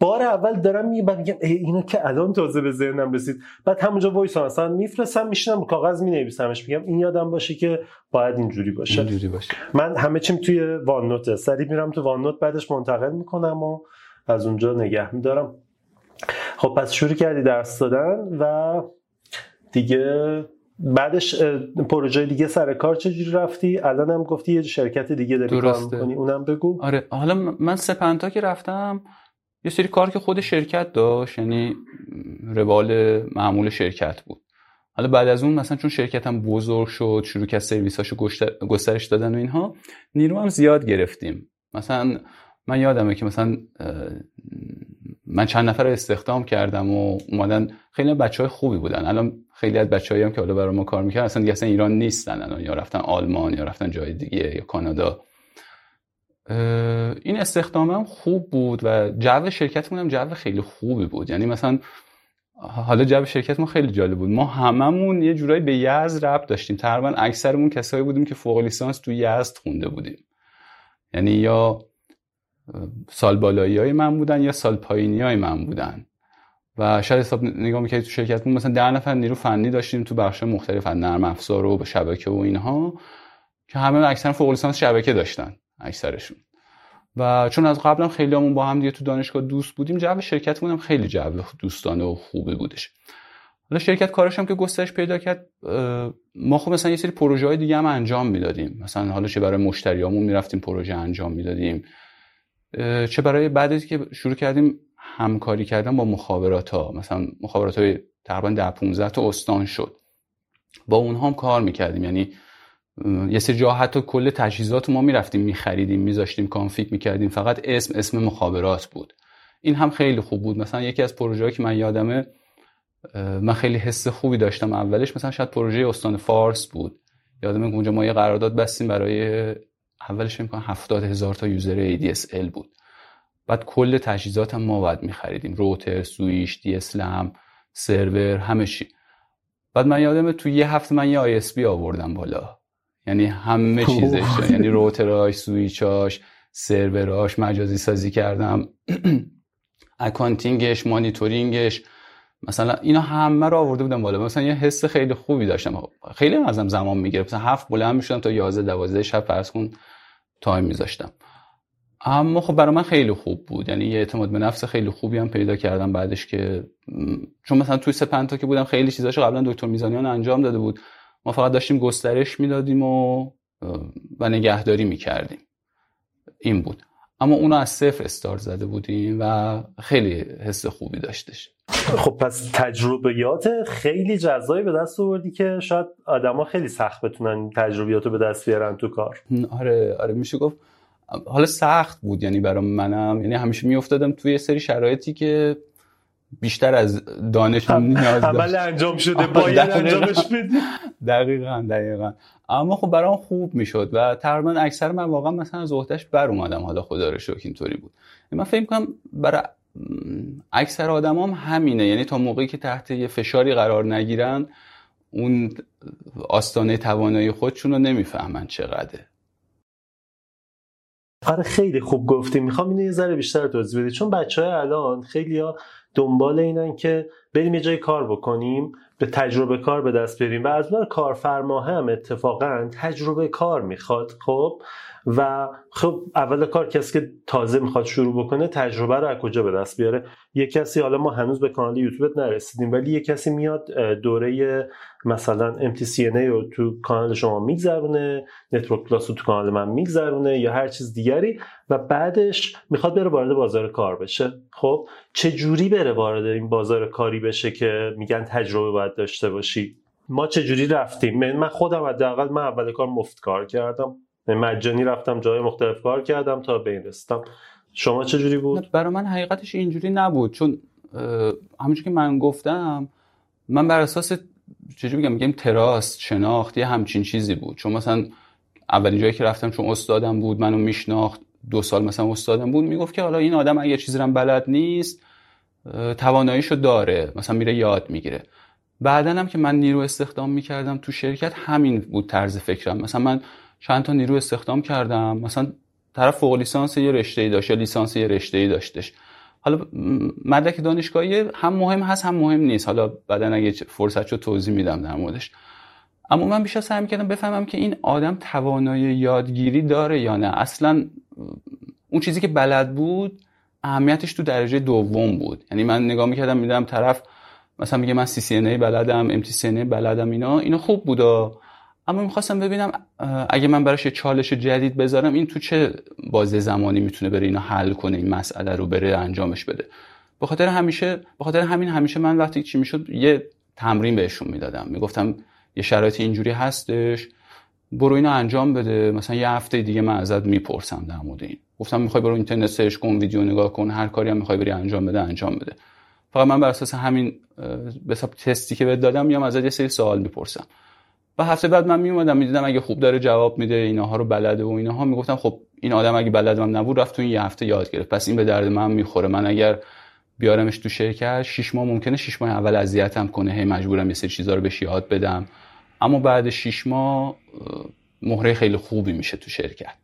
بار اول دارم میگم اینو که الان تازه به ذهنم رسید. بعد همونجا voice مثلا میفرستم میشینم کاغذ مینویسمش میگم این یادم باشه که باید اینجوری باشه. اینجوری باشه. من همه چیم توی OneNote سریع میرم تو OneNote بعدش منتقل می‌کنم و از اونجا نگه میدارم. خب پس شروع کردی درس دادن و دیگه بعدش پروژه دیگه سر کار چجوری رفتی؟ الان هم گفتی یه شرکت دیگه داری کار می‌کنی اونم بگو. آره حالا من سپنتا که رفتم یه سری کار که خود شرکت داشت یعنی روال معمول شرکت بود. حالا بعد از اون مثلا چون شرکتم بزرگ شد شروع کرد سرویساشو گسترش دادن و اینها نیرو هم زیاد گرفتیم. مثلا من یادمه که مثلا من چند نفر استخدام کردم و اومدن خیلی بچه های خوبی بودن. الان خیلی از بچه هم که حالا برای ما کار می‌کردن اصلا دیگه اصلا ایران نیستن الان یا رفتن آلمان یا رفتن جای دیگه یا کانادا. این استخدامم خوب بود و جو شرکتمون هم جو خیلی خوبی بود. یعنی مثلا حالا جو شرکت ما خیلی جالب بود. ما هممون یه جورایی به یزد رب داشتیم. تقریبا اکثرمون کسایی بودیم که فوق لیسانس تو یزد خونده بودیم. یعنی یا سال بالایی های من بودن یا سال پایینی های من بودن. و شاید حساب نگاه می‌کردی تو شرکتمون مثلا ده نفر نیرو فنی داشتیم تو بخش مختلف نرم افزار و شبکه و اینها که همه اکثر فوق لیسانس شبکه داشتن. اکثرشون. و چون از قبلم خیلی همون با هم دیگه تو دانشگاه دوست بودیم جو شرکتمون هم خیلی جو دوستانه و خوبی بودش. حالا شرکت کارش هم که گسترش پیدا کرد ما خب مثلا یه سری پروژه های دیگه هم انجام می‌دادیم. مثلا حالا چه برای مشتریامون می‌رفتیم پروژه انجام می‌دادیم. چه برای بعد که شروع کردیم همکاری کردن با مخابرات ها مثلا مخابرات های تقریبا در 15 تا استان شد. با اونها هم کار می‌کردیم. یعنی یه سری جا حتی کل تجهیزات ما می‌رفتیم میخریدیم میذاشتیم config می‌کردیم. فقط اسم اسم مخابرات بود. این هم خیلی خوب بود. مثلا یکی از پروژه که من یادمه من خیلی حس خوبی داشتم اولش. مثلا شاید پروژه استان فارس بود. یادمه اونجا ما یه قرارداد بستیم برای اولش می‌کنم هفتاد هزار تا user ADSL بود. بعد کل تجهیزات هم ما باید میخریدیم. router switch DSLAM سرور همه چی. بعد من یادمه تو یه هفته من یه ISP آوردم بالا. یعنی همه چیزش. یعنی router اش switch اش server اش مجازی سازی کردم. accounting ش monitoring ش. مثلا اینا همه رو آورده بودم بالا. مثلا یه حس خیلی خوبی داشتم. خیلی ازم زمان می‌گرفت. مثلا هفت بلند می‌شدم تا 11 12 شب فرض کن time میذاشتم. اما خب برای من خیلی خوب بود. یعنی یه اعتماد به نفس خیلی خوبی هم پیدا کردم بعدش که چون مثلا توی سپنتا که بودم خیلی چیزاشو قبلا دکتر میزانیان انجام داده بود. ما فقط داشتیم گسترش می‌دادیم و و نگهداری می‌کردیم. این بود. اما اونو از صفر استار زده بودیم و خیلی حس خوبی داشتش. خب پس تجربیات خیلی جزایی به دست آوردی که شاید آدما خیلی سخت بتونن تجربیات رو به دست بیارن تو کار. آره آره میشه گفت. حالا سخت بود یعنی برای منم یعنی همیشه میافتادم توی سری شرایطی که بیشتر از دانش هم نیاز عمل انجام شده باید انجامش بدی. دقیقا دقیقا. اما خب برام خوب می‌شد و تقریبا اکثر من واقعا مثلا از عهدهش بر اومدم. حالا خدا رو شکر اینطوری بود. من فکر کنم برای اکثر آدم هم همینه. یعنی تا موقعی که تحت یه فشاری قرار نگیرن اون آستانه توانایی خودشون رو نمی‌فهمن چقدره. آره خیلی خوب گفتی. می‌خوام اینو یه ذره بیشتر توضیح بدی. چون بچه های الان خیلی ها دنبال اینن که بریم یه جای کار بکنیم به تجربه کار به دست بریم و از کارفرما هم اتفاقا تجربه کار می‌خواد خب؟ و خب اول کار کسی که تازه می‌خواد شروع بکنه تجربه رو از کجا به دست بیاره؟ یه کسی حالا ما هنوز به کانال یوتیوب نرسیدیم ولی یه کسی میاد دوره مثلا MTCNA رو تو کانال شما میگذرونه Network Plus رو تو کانال من میگذرونه یا هر چیز دیگری و بعدش می‌خواد بره وارد بازار کار بشه. خب چه جوری بره وارد این بازار کاری بشه که میگن تجربه باید داشته باشی؟ ما چه جوری رفتیم؟ من خودم حداقل من اول کار مفت کار کردم. مجانی رفتم جای مختلف کار کردم تا به این رسیدم. شما چه جوری بود برای من حقیقتش اینجوری نبود. چون همونجور که من گفتم من بر اساس چجوری بگم؟ میگم تراست شناخت یه همچین چیزی بود. چون مثلا اولین جایی که رفتم چون استادم بود منو میشناخت دو سال مثلا استادم بود می‌گفت که حالا این آدم اگه چیزی رو بلد نیست تواناییشو داره. مثلا میره یاد می‌گیره. بعدا هم که من نیرو استخدام می‌کردم تو شرکت همین بود طرز فکرم. مثلا من چند تا نیرو استخدام کردم. مثلا طرف فوق لیسانس یه رشته ای داشت یا لیسانس یه رشته ای داشتش. حالا مدرک دانشگاهی هم مهم هست هم مهم نیست. حالا بعدا اگه فرصت شد توضیح میدم در موردش. اما من بیشتر سعی می‌کردم بفهمم که این آدم توانایی یادگیری داره یا نه. اصلا اون چیزی که بلد بود اهمیتش تو درجه دوم بود. یعنی من نگاه می‌کردم میدم طرف مثلا میگه من سی سی بلدم ام تی بلدم اینا اینا خوب بودا. اما می‌خواستم ببینم اگه من براش یه چالش جدید بذارم این تو چه بازه زمانی می‌تونه بره اینو حل کنه این مسئله رو بره انجامش بده؟ به خاطر همیشه به خاطر همین همیشه من وقتی چی می‌شد یه تمرین بهشون می‌دادم. می‌گفتم یه شرایط اینجوری هستش برو اینو انجام بده. مثلا یه هفته دیگه من ازت می‌پرسم در مورد این. گفتم می‌خوای برو اینترنت سرچ کن ویدیو نگاه کن هر کاری هم می‌خوای بری انجام بده انجام بده. فقط من بر اساس همین به تستی که بهت دادم میام ازت یه سری سوال می‌پرسم. و هفته بعد من میومدم می‌دیدم اگه خوب داره جواب میده اینها رو بلده و اینها می‌گفتم خب این آدم اگه بلدم نبود رفت تو این یه هفته یاد گرفت. پس این به درد من می‌خوره. من اگر بیارمش تو شرکت شش ماه ممکنه شش ماه اول اذیتم کنه. هی مجبورم یه سری چیزا رو بهش یاد بدم. اما بعد شش ماه مهره خیلی خوبی میشه تو شرکت.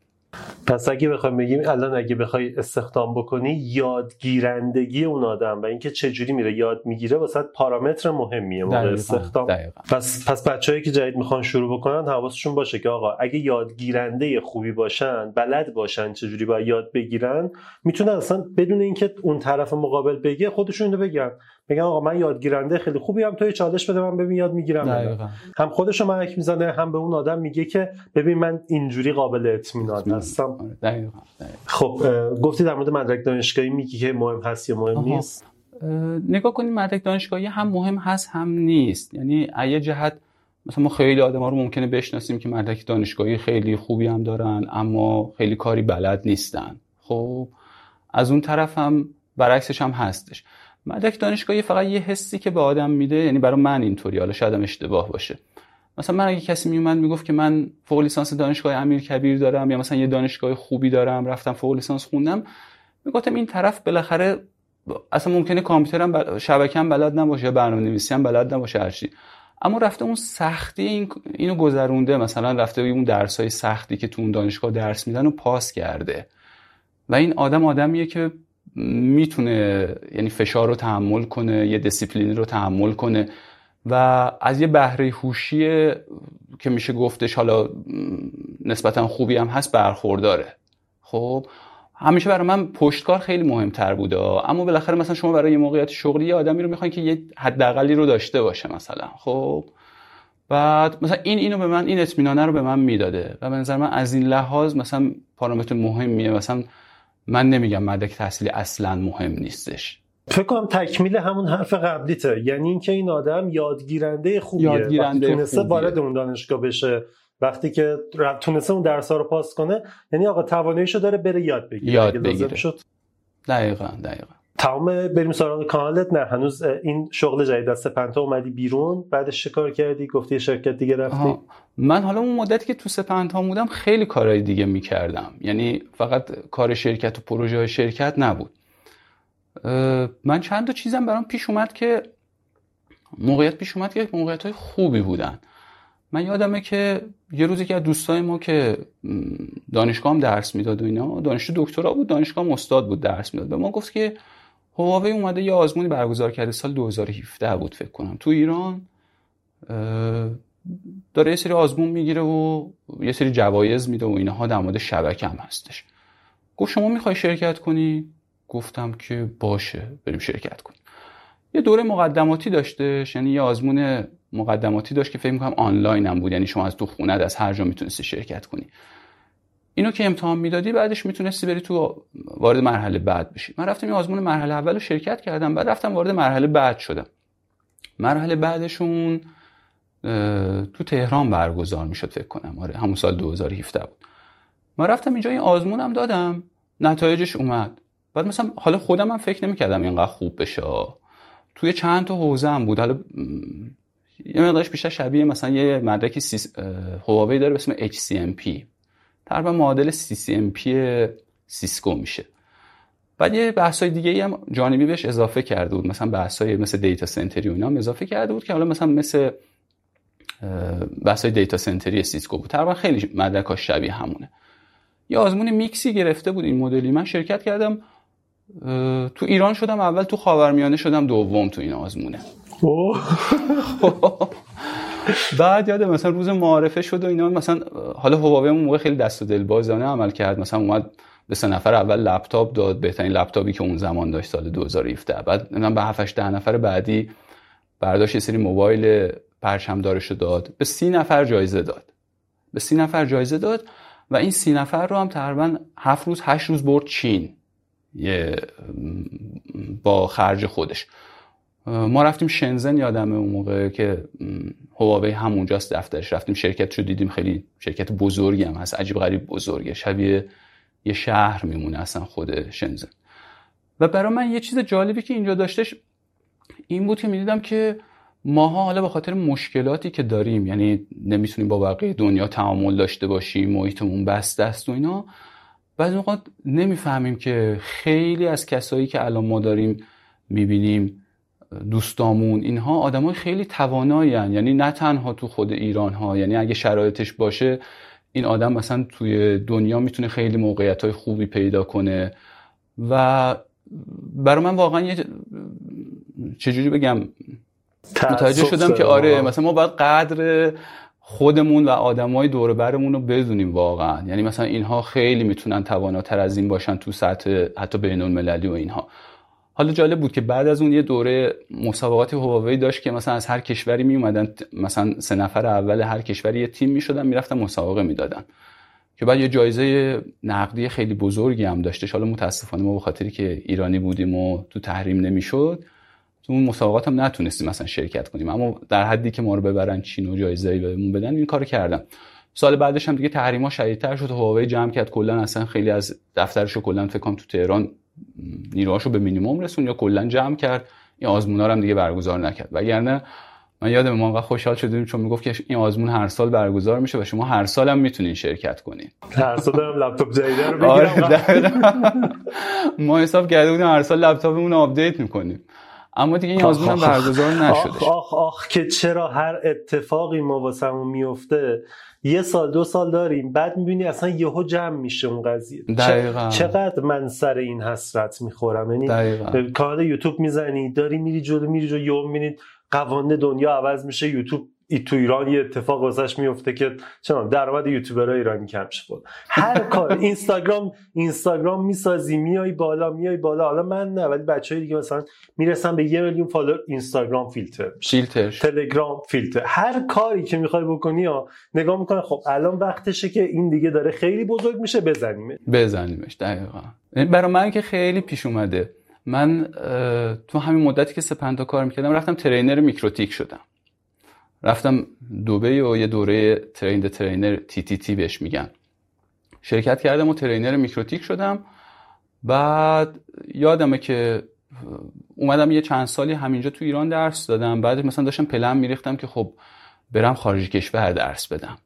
پس اگه بخوایم بگیم الان اگه بخوای استخدام بکنی یادگیرندگی اون آدم و اینکه چه جوری میره یاد می‌گیره واسه پارامتر مهمیه موقع استخدام. پس پس بچه‌ای که جدید می‌خوان شروع بکنن حواسشون باشه که آقا اگه یادگیرنده خوبی باشن بلد باشن چه جوری باید یاد بگیرن می‌تونن اصلا بدون اینکه اون طرف مقابل بگه خودشون رو بگن. بگن آقا من یادگیرنده خیلی خوبی هم توی چالش بده من ببین یاد می‌گیرم هم خودش رو محک می‌زنه هم به اون آدم میگه که ببین من اینجوری قابل اطمینان هستم آره، خب گفتی در مورد مدرک دانشگاهی میگی که مهم هست یا مهم نیست؟ نگاه کنید مدرک دانشگاهی هم مهم هست هم نیست. یعنی ایه جهت مثلا ما خیلی آدم ها رو ممکنه بشناسیم که مدرک دانشگاهی خیلی خوبی هم دارن اما خیلی کاری بلد نیستن. خب از اون طرف هم برعکسش هم هستش. مدرک دانشگاهی فقط یه حسی که به آدم میده یعنی برای من اینطوری حالا شاید اشتباه باشه. مثلا من اگه کسی میومد می‌گفت که من فوق لیسانس دانشگاه امیر کبیر دارم یا مثلا یه دانشگاه خوبی دارم رفتم فوق لیسانس خوندم می‌گفتم این طرف بالاخره اصلا ممکنه کامپیوترم بل... شبکه‌ام بلد نباشه برنامه‌نویسی هم بلد نباشه هرچی اما رفته اون سختی این... اینو گذرونده مثلا رفته اون درس های سختی که تو اون دانشگاه درس میدن و پاس کرده. و این آدم آدمیه که می‌تونه یعنی فشار رو تحمل کنه یه دیسیپلینی رو تحمل کنه و از یه بهره هوشی که میشه گفتش حالا نسبتا خوبی هم هست برخورداره. خب همیشه برای من پشتکار خیلی مهمتر بوده. اما بالاخره مثلا شما برای یه موقعیت شغلی یه آدمی رو می‌خواین که یه حداقلی رو داشته باشه مثلا. خب بعد مثلا این اینو به من این اطمینانه رو به من می‌داده و به نظر من از این لحاظ مثلا پارامتر مهمیه. مثلا من نمیگم مدرک تحصیلی اصلا مهم نیستش. فکر کنم تکمیل همون حرف قبلیته. یعنی اینکه این آدم یادگیرنده خوبیه. یادگیرنده وقتی تونسته وارد اون دانشگاه بشه وقتی که تونسته اون درس رو پاس کنه یعنی آقا تواناییشو داره بره یاد بگیره. یاد بگیره. شد. دقیقا دقیقا. تمام بریم سراغ کانالت. نه هنوز این شغل جدید از سپنتا اومدی بیرون. بعدش کار کردی؟ گفتی شرکت دیگه رفتی؟ من حالا اون مدتی که تو سپنتا بودم خیلی کارهای دیگه می‌کردم. یعنی فقط کار شرکت و پروژه شرکت نبود. من چند تا چیزم برام پیش اومد که موقعیت پیش اومد که موقعیت های خوبی بودن. من یادمه که یه روزی که از دوستای ما که دانشگاه هم درس می‌داد و اینا دانشجو دکترا بود دانشگاه استاد بود درس می‌داد. به ما گفت که هواوی اومده یه آزمونی برگزار کرده سال 2017 بود فکر کنم. تو ایران داره یه سری آزمون می‌گیره و یه سری جوایز میده و اینها در مورد شبکه هم هستش. گفت شما می‌خوای شرکت کنی؟ گفتم که باشه بریم شرکت کنیم. یه دوره مقدماتی داشتش یعنی یه آزمون مقدماتی داشت که فکر می‌کنم آنلاین هم بود یعنی شما از تو خونه از هر جا می‌تونستی شرکت کنی. اینو که امتحان می‌دادی بعدش می‌تونستی بری تو وارد مرحله بعد بشی. من رفتم این آزمون مرحله اول رو شرکت کردم بعد رفتم وارد مرحله بعد شدم. مرحله بعدشون تو تهران برگزار می‌شد فکر کنم. آره همون سال 2017 بود. من رفتم اینجا این آزمونم دادم. نتایجش اومد. بعد مثلا حالا خودم هم فکر نمی‌کردم اینقدر خوب بشه. توی چند تا حوزه هم بود. حالا یه مقدارش بیشتر شبیه مثلا یه مدرکی Huawei داره به اسم HCNP تقریبا معادل CCNP Cisco میشه. بعد یه بحثای دیگه هم جانبی بهش اضافه کرده بود. مثلا بحثای مثل data center ی و اینا هم اضافه کرده بود که حالا مثلا مثل بحثای data center ی سیسکو بود. تقریبا خیلی مدرکاش شبیه همونه. یه آزمون میکسی گرفته بود این مدلی. من شرکت کردم تو ایران شدم اول تو خاورمیانه شدم دوم تو این آزمونه. بعد یاد مثلا روز معارفه شد و اینا مثلا حالا هواوی اون موقع خیلی دست و دل بازانه عمل کرد. مثلا اومد به سه نفر اول لپتاپ داد بهترین لپتاپی که اون زمان داشت سال 2017 بعد من به 7 ده نفر بعدی برداشت یه سری موبایل پرچم دارش داد. به سی نفر جایزه داد. به سی نفر جایزه داد و این سی نفر رو هم تقریبا هفت روز هشت روز برد چین یه با خرج خودش. ما رفتیم شنزن یادمه اون موقع که هواوی همونجاست دفترش. رفتیم شرکت شو دیدیم خیلی شرکت بزرگی هم هست. عجیب غریب بزرگه. شبیه یه شهر میمونه اصلا خود شنزن. و برای من یه چیز جالبی که اینجا داشتش این بود که می‌دیدم که ماها حالا به خاطر مشکلاتی که داریم یعنی نمی‌تونیم با بقیه دنیا تعامل داشته باشیم محیطمون بسته است و اینا بعضی اوقات نمی‌فهمیم که خیلی از کسایی که الان ما داریم می‌بینیم دوستامون اینها آدمای خیلی توانایی یعنی نه تنها تو خود ایران ها یعنی اگه شرایطش باشه این آدم مثلا توی دنیا می‌تونه خیلی موقعیت های خوبی پیدا کنه. و برای من واقعا یه چجوری بگم؟ متوجه شدم که آره مثلا ما باید قدر خودمون و آدمای دور برمون رو بدونیم واقعا. یعنی مثلا اینها خیلی می‌تونن تواناتر از این باشن تو سطح حتی بین المللی و اینها. حالا جالب بود که بعد از اون یه دوره مسابقات هواوی داشت که مثلا از هر کشوری می اومدن مثلا سه نفر اول هر کشوری یه تیم می‌شدن می‌رفتن مسابقه می‌دادن. که بعد یه جایزه نقدی خیلی بزرگی هم داشتش. حالا متاسفانه ما به خاطری که ایرانی بودیم و تو تحریم نمی‌شد تو اون مسابقات هم نتونستیم مثلا شرکت کنیم. اما در حدی که ما رو ببرن چین و جایزه بهمون بدن این کارو کردم. سال بعدش هم دیگه تحریما شدیدتر شد. هواوی جمع کرد. کلا اصلا خیلی از دفترشو کلا فکر کنم تو تهران نیروهاشو به مینیمم رسون یا کلا جمع کرد این آزمونا رو هم دیگه برگزار نکرد. وگرنه من یادم ما انقدر خوشحال شدیم چون می‌گفت که این آزمون هر سال برگزار میشه و شما هر سال هم می‌تونین شرکت کنین. هر سال هم لپتاپ جدید رو بگیرم. آره، ما حساب کرده بودیم هر سال لپتاپمون رو update می‌کنیم. اما دیگه این آزمون هم برگزار نشده. آخ آخ آخ که چرا هر اتفاقی ما واسمون میفته یه سال دو سال داریم. بعد می‌بینی اصلا یهو جمع میشه اون قضیه. دقیقا. چقدر من سر این حسرت می‌خورم؟ یعنی کانال یوتیوب می‌زنی داری میری جلو میری جلو یهو می‌بینید قوانین دنیا عوض میشه یوتیوب ای تو ایران یه اتفاق واسش میفته که چون درآمد یوتیوبرای ایرانی کم شد. هر کار اینستاگرام اینستاگرام می‌سازی میای بالا میای بالا. حالا من نه ولی بچهای دیگه مثلا می‌رسن به یه میلیون follower اینستاگرام فیلتر فیلتر تلگرام فیلتر. هر کاری که می‌خوای بکنی ها نگاه می‌کنه خب الان وقتشه که این دیگه داره خیلی بزرگ میشه بزنیم بزنیمش دقیقا. برای من که خیلی پیش اومده من تو همین مدتی که سپنتا کار می‌کردم رفتم trainer میکروتیک شدم. رفتم دوبی و یه دوره train the trainer TTT بهش میگن. شرکت کردم و trainer میکروتیک شدم. بعد یادمه که اومدم یه چند سالی همینجا تو ایران درس دادم. بعد مثلا داشتم پلن میریختم که خب برم خارج کشور درس بدم.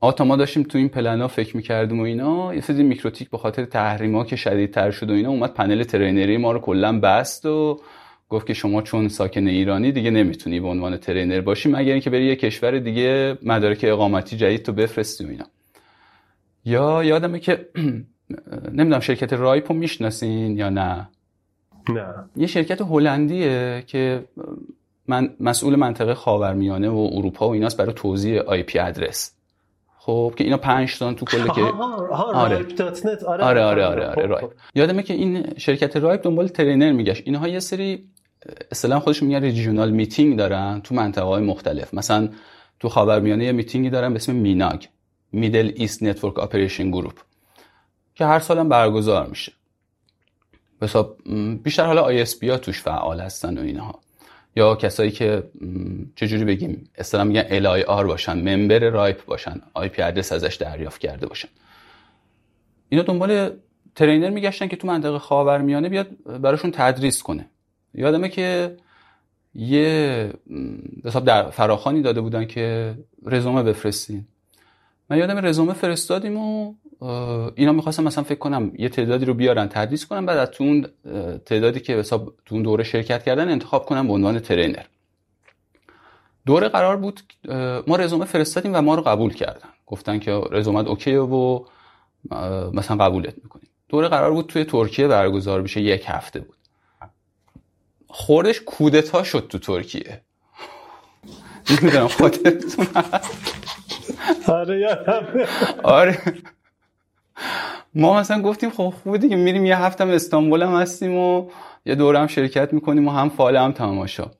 آتا ما داشتیم تو این پلن ها فکر می‌کردیم و اینا یه سری میکروتیک به خاطر تحریما که شدیدتر شد و اینا اومد panel trainer ی ما رو کلا بست و گفت که شما چون ساکن ایرانی دیگه نمی‌تونی به عنوان trainer باشی مگر اینکه بری یه کشور دیگه مدارک اقامتی جدید تو بفرستی و اینا. یا یادمه که نمی‌دونم شرکت RIPE و می‌شناسین یا نه؟ نه. یه شرکت هلندیه که من مسئول منطقه خاورمیانه و اروپا و ایناست برای توزیع IP address. خب که اینا 5 تا تو کل که آره. آره. آره آره آره, آره, RIPE. یادمه که این شرکت RIPE دنبال trainer میگشت. اینها یه سری اصلا خودشون میگن regional meeting دارن تو منطقه های مختلف. مثلا تو خاورمیانه یه میتینگی دارن به اسم MENOG Middle East Network Operation Group که هر سالم برگزار میشه. حساب بیشتر حالا ISP ها توش فعال هستن و اینها. یا کسایی که چجوری بگیم اصطلاح میگن LIR باشن member RIPE باشن IP address ازش دریافت کرده باشن. اینا دنبال ترینر میگشتن که تو منطقه خاورمیانه بیاد براشون تدریس کنه. یادمه که یه حساب در فراخانی داده بودن که رزومه بفرستین. من یادم رزومه فرستادیم و اینا می‌خواستم مثلا فکر کنم یه تعدادی رو بیارن تدریس کنم بعد از تو اون تعدادی که حساب تو اون دوره شرکت کردن انتخاب کنم به عنوان ترینر. دوره قرار بود ما رزومه فرستادیم و ما رو قبول کردن. گفتن که رزومت اوکیه و مثلا قبولت می‌کنیم. دوره قرار بود توی ترکیه برگزار بشه یک هفته بود. خوردش کودتا شد تو ترکیه. نمی‌دونم خودتون آره یادم. آره. ما مثلا گفتیم خب خوبه دیگه میریم یه هفتم استانبول هم هستیم و یه دوره هم شرکت می‌کنیم و هم فعال هم تماشا.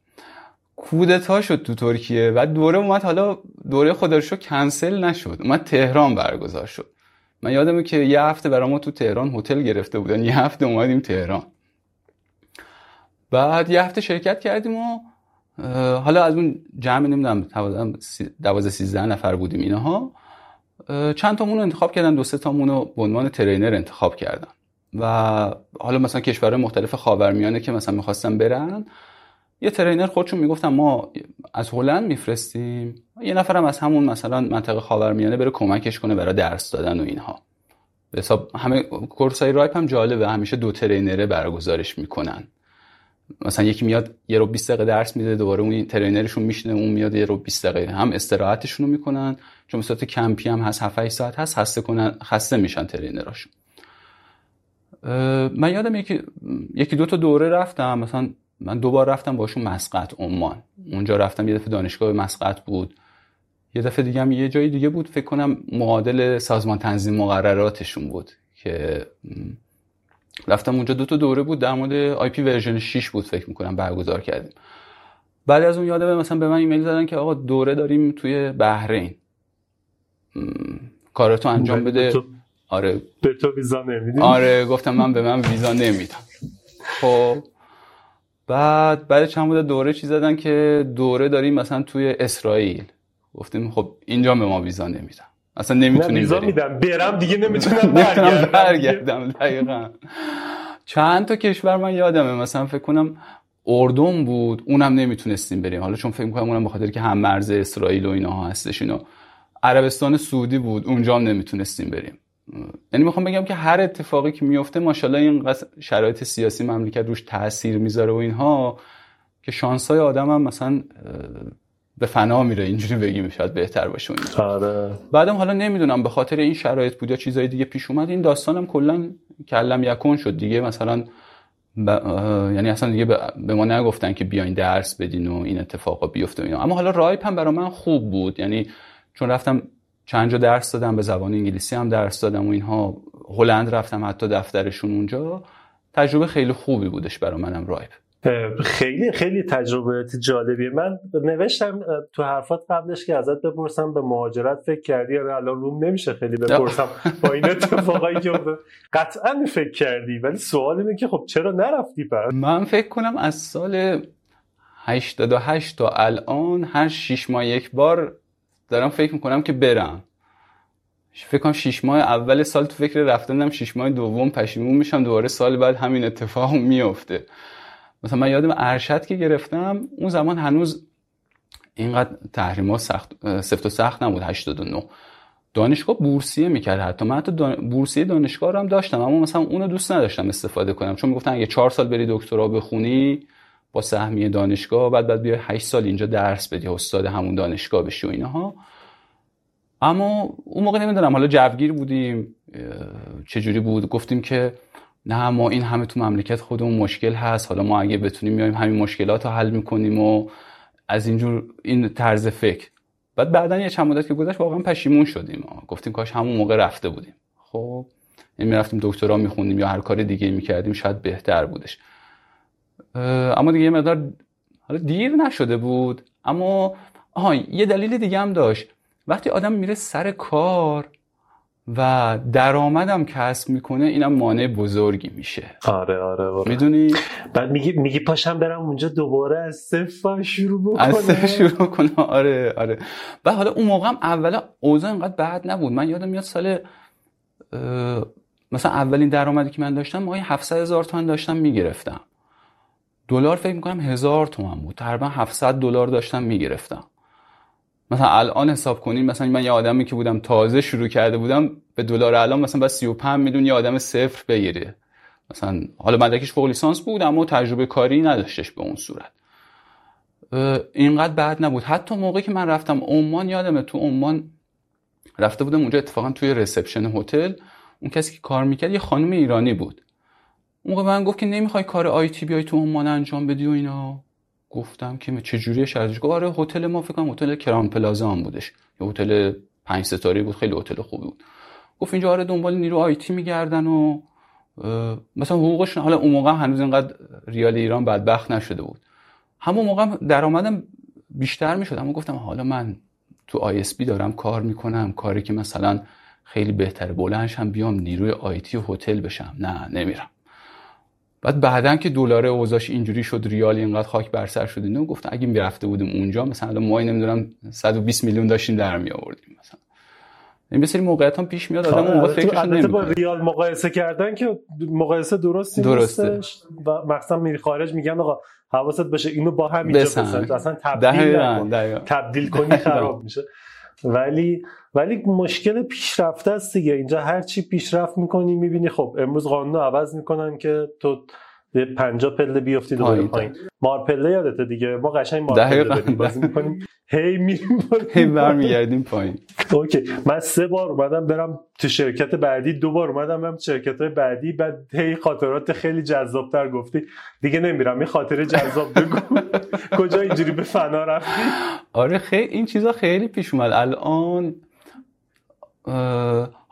کودتا شد تو ترکیه و دوره اومد حالا دوره خدا رو کنسل نشد اومد تهران برگزار شد. من یادمه که یه هفته برای ما تو تهران هتل گرفته بودن یه هفته اومدیم تهران. بعد یه هفته شرکت کردیم و حالا از اون جمع نمی‌دونم دوازه سیزده نفر بودیم اینها. چند تامون رو انتخاب کردن دو سه تامون رو به عنوان ترینر انتخاب کردن. و حالا مثلا کشورهای مختلف خاورمیانه که مثلا می‌خواستن برن یه trainer خودشون می‌گفتن ما از هلند میفرستیم. یه نفرم از همون مثلا منطقه خاورمیانه بره کمکش کنه برای درس دادن و اینها. به حساب همه course ای RIPE هم جالبه همیشه دو trainer ه برگزارش می‌کنن. مثلا یکی میاد یه ربع 20 دقیقه درس میده دوباره اون trainer شون میشینه اون میاد یه ربع 20 دقیقه. هم استراحتشون رو می‌کنن چون مثلا کمپی هم هست 7 ساعت هست خسته کنن خسته میشن trainer اشون. من یادم یکی یکی دو تا دوره رفتم مثلا من دوبار رفتم باشون مسقط عمان. اونجا رفتم یه دفعه دانشگاه مسقط بود. یه دفعه دیگه هم یه جایی دیگه بود فکر کنم معادل سازمان تنظیم مقرراتشون بود که رفتم اونجا دو تا دوره بود در مورد IP version 6 بود فکر می‌کنم برگزار کردیم. بعد از اون یادم مثلا به من ایمیل زدن که آقا دوره داریم توی بحرین. کارتو انجام بده. آره. به تو ویزا نمیدیم آره گفتم من به من ویزا نمیدم خب. بعد بعد چند مدت دوره چی زدن که دوره داریم مثلا توی اسرائیل. گفتیم خب اینجا به ما ویزا نمیدن. اصلا نمی‌تونیم ویزا میدم. برم دیگه نمی‌تونم برگردم برگردم دقیقا. چند تا کشور من یادمه. مثلا فکر کنم اردن بود. اونم نمی‌تونستیم بریم. حالا چون فکر می‌کنم اونم بخاطر که هم مرز اسرائیل و اینها هستش اینو عربستان سعودی بود. اونجا هم نمی‌تونستیم بریم. یعنی می‌خوام بگم که هر اتفاقی که میفته ماشاءالله این شرایط سیاسی مملکت روش تاثیر می‌ذاره و اینها که شانسای آدم هم مثلا به فنا میره اینجوری بگیم شاید بهتر باشه آره. بعدم حالا نمی‌دونم به خاطر این شرایط بود یا چیزای دیگه پیش اومد این داستانم کلا کلم یکون شد دیگه. مثلا یعنی اصلا دیگه به ما نگفتن که بیاین درس بدین و این اتفاقا بیفته اینا. اما حالا رایپ هم برای من خوب بود. یعنی چون رفتم چند جا درس دادم به زبان انگلیسی هم درس دادم و اینها. هلند رفتم حتی دفترشون اونجا. تجربه خیلی خوبی بودش برای منم رایپ. خیلی خیلی تجربه جالبیه. من نوشتم تو حرفات قبلش که ازت بپرسم به مهاجرت فکر کردی یا الان روم نمیشه خیلی بپرسم. با این اتفاقایی که قطعا فکر کردی ولی سوال اینه که خب چرا نرفتی پس من فکر کنم از سال 88 تا الان هر 6 ماه یک بار دارم فکر می‌کنم که برم. فکر کنم 6 ماه اول سال تو فکر رفتنم 6 ماه دوم پشیمون میشم دوباره سال بعد همین اتفاق میفته مثلا من یادم ارشد که گرفتم اون زمان هنوز اینقدر تحریما سخت سفت و سخت نبود 89 دانشگاه بورسیه می‌کرد حتی. من حتی بورسیه دانشگاه رو هم داشتم اما مثلا اونو دوست نداشتم استفاده کنم. چون می‌گفتن اگه چهار سال بری دکترا بخونی با سهمیه دانشگاه بعد بعد بیای 8 سال اینجا درس بدی استاد همون دانشگاه بشی و اینها. اما اون موقع نمی‌دونم حالا جوگیر بودیم چجوری بود. گفتیم که نه ما این همه تو مملکت خودمون مشکل هست. حالا ما اگه بتونیم میایم همین مشکلات رو حل می‌کنیم و از اینجور این طرز فکر. بعد بعدا یه چند مدت که گذشت واقعا پشیمون شدیم. گفتیم کاش همون موقع رفته بودیم. خب این یعنی می‌رفتیم دکترا میخوندیم یا هر کار دیگه می‌کردیم شاید بهتر بودش. اما دیگه یه مقدار حالا دیر نشده بود. اما آها یه دلیل دیگه هم داشت. وقتی آدم میره سر کار و درآمدم کسب می‌کنه اینم مانع بزرگی میشه. آره آره می‌دونی؟ بعد میگی میگی پاشم برم اونجا دوباره از صفر شروع بکنم. از صفر شروع کنم. آره آره. و حالا اون موقع هم اولا اوضاع اینقدر بد نبود. من یادم میاد سال مثلا اولین درآمدی که من داشتم ماهی 700 هزار تومن داشتم می‌گرفتم. دلار فکر می‌کنم هزار تومن بود. تقریبا 700 دلار داشتم می‌گرفتم. مثلا الان حساب کنیم مثلا من یه آدمی که بودم تازه شروع کرده بودم به دلار الان مثلا بس 35 میلیون یه آدم صفر بگیره. مثلا حالا مدرکش فوق لیسانس بود اما تجربه کاری نداشتش به اون صورت. اینقدر بد نبود. حتی موقعی که من رفتم عمان یادمه تو عمان رفته بودم اونجا اتفاقا توی رسپشن هتل. اون کسی که کار می‌کرد یه خانم ایرانی بود. موقع من گفت که نمی‌خوای کار آیتی بیای تو عمان انجام بدی و اینا. گفتم که چه جوریه شرطش گفت آره هتل ما فکر کنم هتل کران پلازا هم بودش. یه هتل پنج ستاره بود خیلی هتل خوبی بود. گفت اینجا آره دنبال نیرو آیتی میگردن و مثلا حقوقشون حالا اون موقع هنوز اینقدر ریال ایران بدبخت نشده بود. همون موقع درآمدم بیشتر می‌شد. اما گفتم حالا من تو ISP دارم کار می‌کنم کاری که مثلا خیلی بهتره بلند شم بیام نیروی IT یه هتل بشم. نه نمیرم. بعد بعدا که دلار اوضاعش اینجوری شد ریال اینقدر خاک بر سر شد اینو گفتم اگه می‌رفته بودیم اونجا مثلا ما نمی‌دونم 120 میلیون داشتیم در می آوردیم مثلا. این بسیاری موقعیت هم پیش میاد آدم اون فکرش با ریال مقایسه کردن که مقایسه درستی درسته. و مثلا میری خارج میگن آقا حواست باشه اینو با هم اینجا بسن اصلا تبدیل تبدیل کنی خراب میشه. ولی ولی مشکل پیشرفته است دیگه. اینجا هر چی پیشرفت می‌کنی می‌بینی. خب امروز قانون عوض می‌کنن که تو یه پنجا پله بیفتی دوباره پایین. مار پله یادته دیگه؟ ما قشنگ مار پله بازی می‌کنیم. هی میریم هی برمیگردیم پایین. اوکی. من سه بار اومدم برم تو شرکت بعدی دو بار اومدم برم شرکت های بعدی بعد هی خاطرات خیلی جذابتر گفتی. دیگه نمیرم این خاطره جذاب بگو. کجا اینجوری به فنا رفتی؟ آره خیلی این چیزا خیلی پیش اومد. الان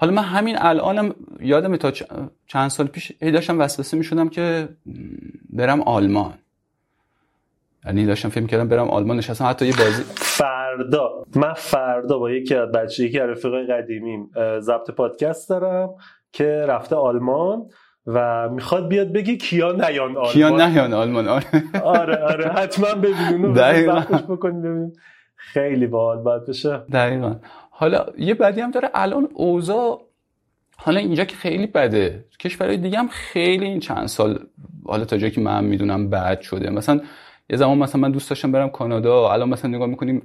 حالا من همین الانم یادم تا چند سال پیش هی داشتم وسوسه می‌شدم که برم آلمان. یعنی داشتم فکر کردم برم آلمان نشستم حتی یه بازی فردا. من فردا با یکی از بچه یکی از رفیقای قدیمیم ضبط پادکست دارم که رفته آلمان و می‌خواد بیاد بگی کیا نیان آلمان. کیا نیان آلمان. آره. آره آره. حتما ببینون بکنید خیلی باحال باید بشه. دقیقا. حالا یه بدی هم داره الان اوضاع حالا اینجا که خیلی بده. کشورهای دیگه هم خیلی این چند سال حالا تا جایی که من می‌دونم بد شده. مثلا یه زمان مثلا من دوست داشتم برم کانادا. الان مثلا نگاه می‌کنیم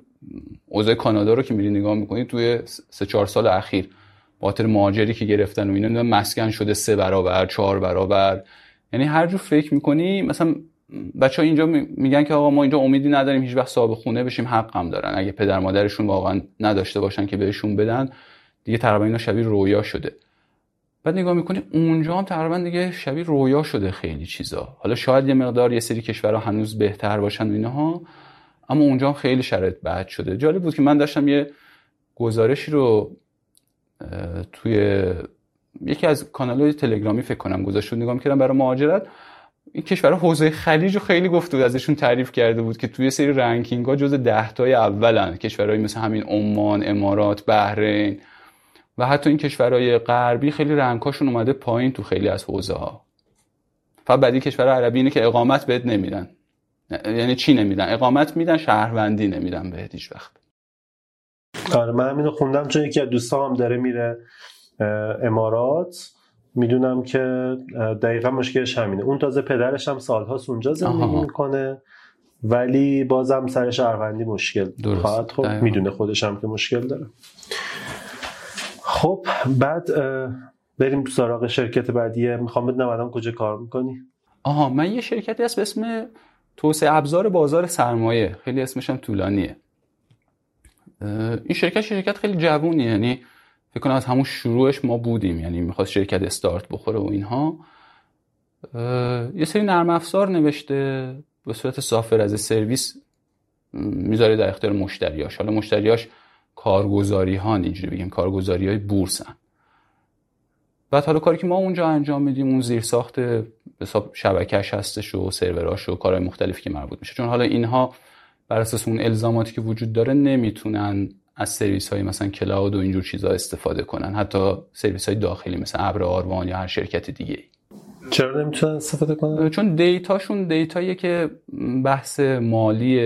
اوضاع کانادا رو که میری نگاه می‌کنی توی سه چهار سال اخیر خاطر مهاجری که گرفتن و اینا مسکن شده سه برابر چهار برابر. یعنی هر جور فکر می‌کنی مثلا بچه ها اینجا میگن که آقا ما اینجا امیدی نداریم هیچ وقت صاحب خونه بشیم حق هم دارن. اگه پدر مادرشون واقعا نداشته باشن که بهشون بدن دیگه تقریبا اینا شبیه رویا شده. بعد نگاه می‌کنی اونجا هم تقریبا دیگه شبیه رویا شده خیلی چیزا. حالا شاید یه مقدار یه سری کشورها هنوز بهتر باشن اینها اما اونجا هم خیلی شرایط بد شده. جالب بود که من داشتم یه گزارشی رو توی یکی از کانال های تلگرامی فکر کنم گذاشت. نگاه می‌کردم برای مهاجرت. این کشور حوزه خلیج رو خیلی گفته بود ازشون تعریف کرده بود که توی سری رنکینگ ها جز ده تای اولن کشورهایی مثل همین عمان امارات بحرین و حتی این کشورهای غربی خیلی رنگهاشون اومده پایین تو خیلی از حوزه ها فقط بعدی کشور عربی اینه که اقامت بهت نمیدن. یعنی چی نمیدن؟ اقامت میدن شهروندی نمیدن بهت هیچ وقت. آره من همینو خوندم چون یکی از دوستام داره میره امارات. می‌دونم که دقیقا مشکلش همینه. اون تازه پدرش هم سالها اونجا زندگی می‌کنه ولی بازم سر شهروندی مشکل خواهد خب می‌دونه خودش هم که مشکل داره. خب بعد بریم سراغ شرکت بعدیه می‌خوام بدونم الان کجا کار می‌کنی؟ آها من یه شرکتی هست به اسم توسعه ابزار بازار سرمایه. خیلی اسمش هم طولانیه. این شرکت شرکت خیلی جوونیه یعنی کنم از همون شروعش ما بودیم. یعنی می‌خواست شرکت استارت بخوره و اینها. یه سری نرم افزار نوشته. به صورت سافر از سرویس می‌ذاره در اختیار مشتریاش. حالا مشتریاش کارگزاری ها اینجوری بگیم کارگزاری های بورسن بعد حالا کاری که ما اونجا انجام میدیم اون زیر ساخت حساب شبکهش هستش و سروراش و کارهای مختلفی که مربوط میشه. چون حالا اینها بر اساس اون الزاماتی که وجود داره نمی‌تونن از سرویس های مثلا کلاود و اینجور چیزها استفاده کنن. حتی سرویس های داخلی مثل ابر آروان یا هر شرکت دیگه چرا نمی‌تونن استفاده کنن؟ چون دیتاشون دیتاییه که بحث مالی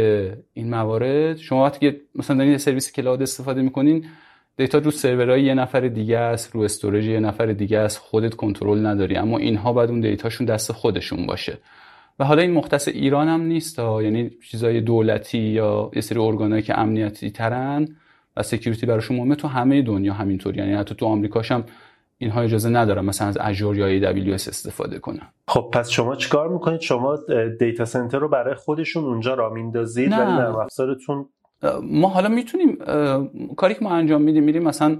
این موارد. شما وقتی مثلا دارین سرویس cloud استفاده می‌کنین data رو سرورهای یه نفر دیگه است رو storage یه نفر دیگه است خودت کنترل نداری. اما اینها باید اون data شون دست خودشون باشه. و حالا این مختص ایران هم نیست ها یعنی چیزای دولتی یا یه سری ارگانایی که امنیتی ترن و security براشون مهمه تو همه دنیا همینطوری یعنی حتی تو آمریکاش هم اینها اجازه ندارن مثلا از Azure یا AWS استفاده کنن. خب پس شما چیکار می‌کنید؟ شما data center رو برای خودشون اونجا را میندازید ولی نرم افزارتون؟ ما حالا می‌تونیم کاری که ما انجام میدیم میریم مثلا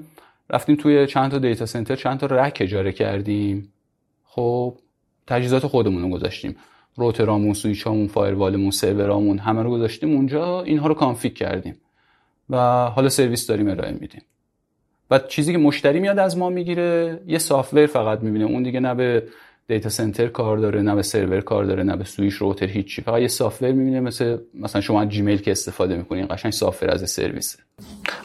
رفتیم توی چند تا data center چند تا rack اجاره کردیم. خب تجهیزات خودمون رو گذاشتیم. router امون سویچامون firewall مون سرورامون همه رو گذاشتیم اونجا. اینها رو config کردیم. و حالا سرویس داریم ارائه میدیم. و چیزی که مشتری میاد از ما می‌گیره یه software فقط می‌بینه. اون دیگه نه به data center کار داره نه به سرور کار داره نه به switch router هیچی. فقط یه software می‌بینه مثل مثلا شما جیمیل که استفاده می‌کنین قشنگ software as a service ه.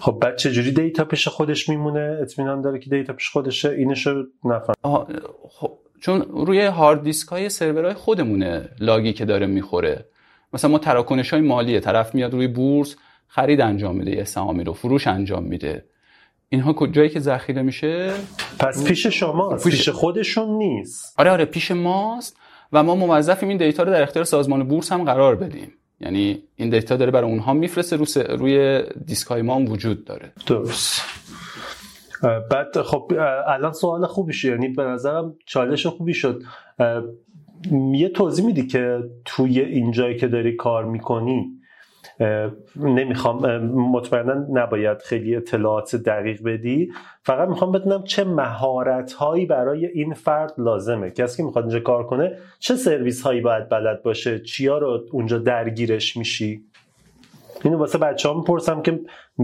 خب بعد چه جوری data پیش خودش میمونه؟ اطمینان داره که data پیش خودشه. اینشو نفهم. خب چون روی هارد دیسک های سرورهای خودمونه log ی که داره می‌خوره. مثلا ما تراکنش های مالیه طرف میاد روی بورس خرید انجام میده یه سهامی رو فروش انجام میده. اینها جایی که ذخیره میشه؟ پس پیش شما پیش... پیش خودشون نیست. آره آره پیش ماست و ما موظفیم این دیتا رو در اختیار سازمان بورس هم قرار بدیم. یعنی این دیتا داره برای اونها میفرسته رو روی دیسک های ما هم وجود داره. درست. بعد خب الان سوال خوبی شد یعنی به نظرم چالش خوبی شد. یه توضیح میدی که توی این جایی که داری کار می‌کنی نمی‌خوام مطمئنا نباید خیلی اطلاعات دقیق بدی. فقط می‌خوام بدونم چه مهارت هایی برای این فرد لازمه. کسی که می‌خواد اینجا کار کنه چه سرویس هایی باید بلد باشه؟ چیا رو اونجا درگیرش میشی؟ اینو واسه بچه ها می‌پرسم که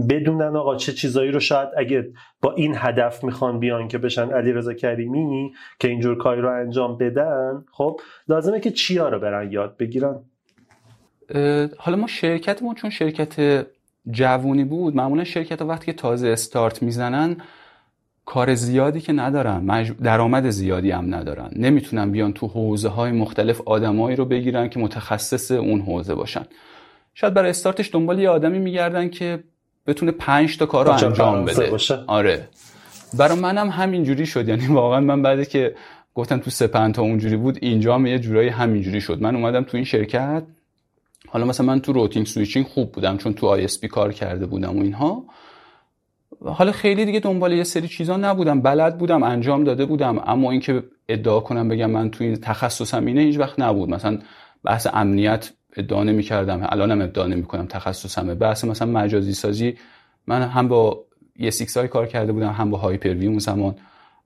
بدونن آقا چه چیزایی رو شاید اگه با این هدف می‌خوان بیان که بشن علی رضا کریمی که اینجور کاری رو انجام بدن. خب لازمه که چیا رو برن یاد بگیرن. حالا ما شرکتمون چون شرکت جوونی بود معمولا شرکت ها وقتی که تازه استارت می‌زنن کار زیادی که ندارن درآمد زیادی هم ندارن. نمی‌تونن بیان تو حوزه های مختلف آدمایی رو بگیرن که متخصص اون حوزه باشن. شاید برای استارتش دنبال یه آدمی میگردن که بتونه پنج تا کار رو انجام بده. باشه. آره. برای منم همینجوری شد. یعنی واقعا من بعدی که گفتم تو سپنتا اونجوری بود اینجا هم یه جورایی همینجوری شد. من اومدم تو این شرکت حالا مثلا من تو routing switching خوب بودم چون تو ISP کار کرده بودم و اینها. حالا خیلی دیگه دنبال یه سری چیزا نبودم. بلد بودم انجام داده بودم. اما اینکه ادعا کنم بگم من تو این تخصصم اینه هیچ وقت نبود. مثلا بحث امنیت ادعا نمی کردم الانم ادعا نمی کنم تخصصمه. بحث مثلا مجازی سازی من هم با یه سیکس های کار کرده بودم هم با Hyper-V اون زمان.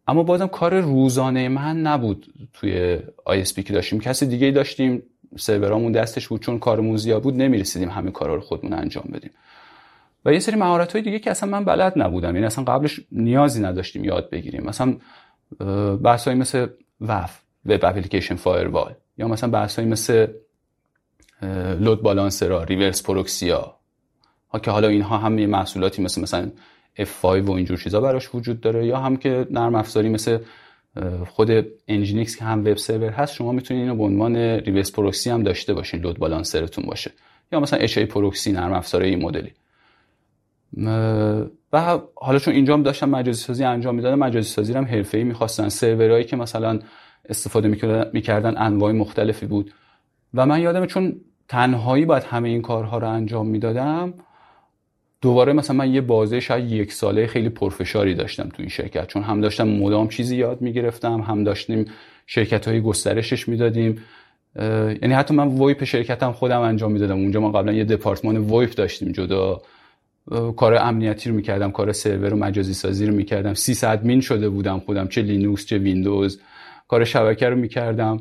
اما بازم کار روزانه من نبود توی ISP که داشتیم. کسی دیگه داشتیم. سرورامون دستش بود. چون کارمون زیاد بود نمی‌رسیدیم همه کارا رو خودمون انجام بدیم. و یه سری مهارت های دیگه که اصلا من بلد نبودم. یعنی اصلا قبلش نیازی نداشتیم یاد بگیریم. مثلا بحث مثل WAF web application firewall یا مثلا بحث مثل load balancer ا reverse proxy ا. ها که حالا اینها هم یه محصولاتی مثل مثلا F5 و اینجور چیزا براش وجود داره یا هم که نرم افزاری مثل خود Nginx که هم web server هست شما می‌تونید اینو به عنوان reverse proxy هم داشته باشین load balancer تون باشه. یا مثلا HAProxy نرم افزار این مدلی. و حالا چون اینجا هم داشتم مجازی سازی انجام می‌دادم مجازی سازی هم حرفه‌ای می‌خواستن. سرورهایی که مثلا استفاده می‌کردن انواع مختلفی بود. و من یادم چون تنهایی باید همه این کارها رو انجام می‌دادم دوباره مثلا من یه بازه شاید یک ساله خیلی پرفشاری داشتم تو این شرکت چون هم داشتم مدام چیزی یاد می‌گرفتم هم داشتیم شرکت های گسترشش می‌دادیم. یعنی حتی من VoIP شرکتم خودم انجام می‌دادم. اونجا ما قبلا یه دپارتمان VoIP داشتیم جدا. کار امنیتی رو می‌کردم کار سرور و مجازی سازی رو می‌کردم. sysadmin شده بودم خودم چه لینوکس چه ویندوز. کار شبکه رو می‌کردم.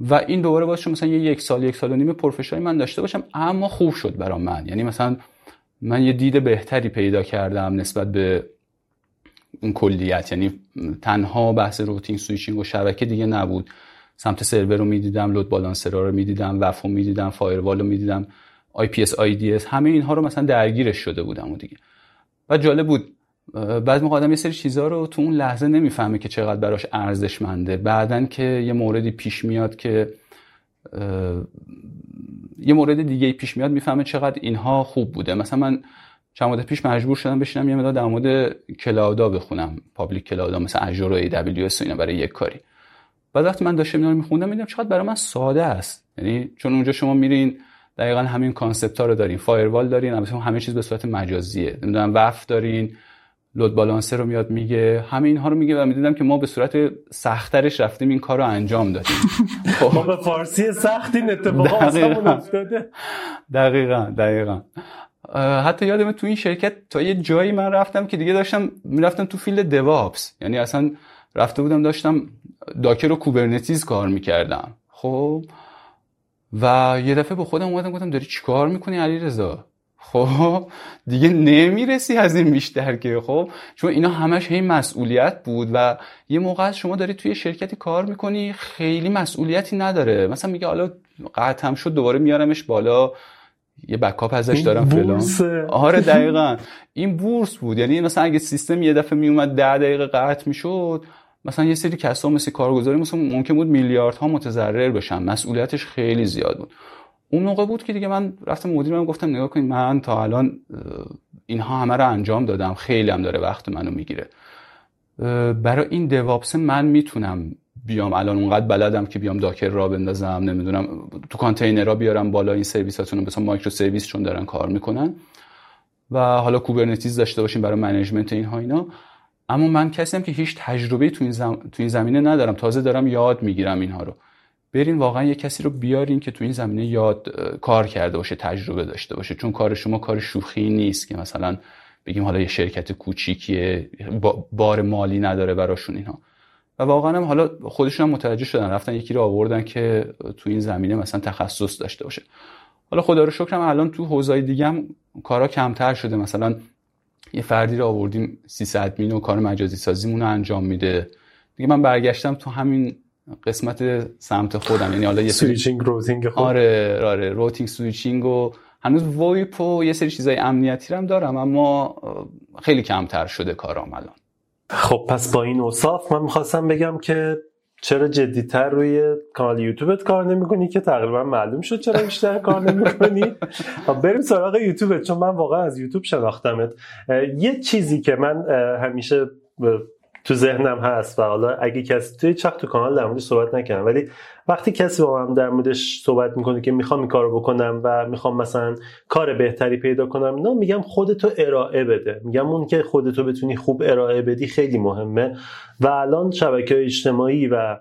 و این دوباره شد مثلا یه یک سال یک سال و نیم پرفشاری من داشته باشم اما خوب شد برام من. یعنی مثلا من یه دید بهتری پیدا کردم نسبت به این کلیت. یعنی تنها بحث routing switching و شبکه دیگه نبود. سمت سرور رو می‌دیدم load balancer ا رو می‌دیدم WAF و می‌دیدم firewall رو می‌دیدم آی پی اس آی دی اس همه اینها رو مثلا درگیرش شده بودم و دیگه. و جالب بود. بعد موقع آدم یه سری چیزها رو تو اون لحظه نمی‌فهمه که چقدر براش ارزشمنده. بعدن که یه موردی پیش میاد که یه مورد دیگه پیش میاد می‌فهمه چقدر اینها خوب بوده. مثلا من چند مدت پیش مجبور شدم بشینم یه مقدار در مورد cloud ا بخونم public cloud ا مثل Azure و AWS اینا برای یک کاری. بعد وقتی من داشتم اینا رو میخوندم دیدم چقدر برای من ساده است. یعنی چون اونجا شما میرین دقیقا همین concept رو دارین firewall دارین البته همه چیز به صورت مجازیه. نمی‌دونم WAF دارین load balancer رو میاد میگه. همه اینها رو میگه و می‌دیدم که ما به صورت سختترش رفتیم این کار رو انجام دادیم. ما به فارسی سخت این اتفاق افتاده. دقیقا دقیقا. حتی یادم تو این شرکت تا یه جایی من رفتم که دیگه داشتم می‌رفتم تو فیلد دوابس یعنی اصلا رفته بودم داشتم داکر و کوبرنتیز کار می‌کردم. خب؟ و یه دفعه به خودم اومدم گفتم داری چیکار می‌کنی علی رضا خب دیگه نمی‌رسی از این بیشتر که خب چون اینا همش هی مسئولیت بود و یه موقع از شما داری توی شرکتی کار می‌کنی خیلی مسئولیتی نداره. مثلا میگه حالا قطعم شد دوباره میارمش بالا یه بکاپ ازش دارم فلان. آره دقیقا. این بورس بود. یعنی مثلا اگه سیستم یه دفعه میومد ده دقیقه قطع می‌شد مثلا یه سری کسا مثل کارگزاری مثلا ممکن بود میلیاردها متضرر بشن. مسئولیتش خیلی زیاد بود. اون موقع بود که دیگه من رفتم مدیرم گفتم نگاه کنید من تا الان اینها همه رو انجام دادم. خیلی هم داره وقت منو می‌گیره. برای این دوابس من می‌تونم بیام الان اونقدر بلدم که بیام Docker را بندازم نمی‌دونم تو کانتینرها بیارم بالا این سرویساتون مثلا microservice چون دارن کار می‌کنن. و حالا Kubernetes داشته باشیم برای management اینها اینا. اما من کسی که هیچ تجربه تو این, تو این زمینه ندارم. تازه دارم یاد می‌گیرم اینها رو. برین واقعا یه کسی رو بیارین که تو این زمینه یاد کار کرده باشه تجربه داشته باشه. چون کار شما کار شوخی نیست که مثلا بگیم حالا یه شرکت کوچیکیه بار مالی نداره براشون اینها و واقعا هم حالا خودشون هم متوجه شدن رفتن یکی رو آوردن که تو این زمینه مثلا تخصص داشته باشه. حالا خدا رو شکرم الان تو حوزه‌های دیگه هم کارا کمتر شده. مثلا یه فردی رو آوردیم sysadmin و کار مجازی سازیمون رو انجام میده. دیگه من برگشتم تو همین قسمت سمت خودم. یعنی حالا یه switching routing خود آره آره routing switching و هنوز VoIP و یه سری چیزای امنیتی هم دارم اما خیلی کمتر شده کارام الان. خب پس با این اوصاف من می‌خواستم بگم که چرا جدیتر روی کانال یوتیوبت کار نمی‌کنی که تقریبا معلوم شد چرا بیشتر کار نمی‌کنی؟ خب بریم سراغ یوتیوبت چون من واقعا از یوتیوب شناختمت. یه چیزی که من همیشه تو ذهنم هست و حالا اگه کسی توی چق تو کانال در موردش صحبت نکردم ولی وقتی کسی با من در موردش صحبت می‌کنه که می‌خوام این کارو بکنم و می‌خوام مثلا کار بهتری پیدا کنم نه میگم خودتو ارائه بده. میگم اون که خودتو بتونی خوب ارائه بدی خیلی مهمه. و الان شبکه اجتماعی و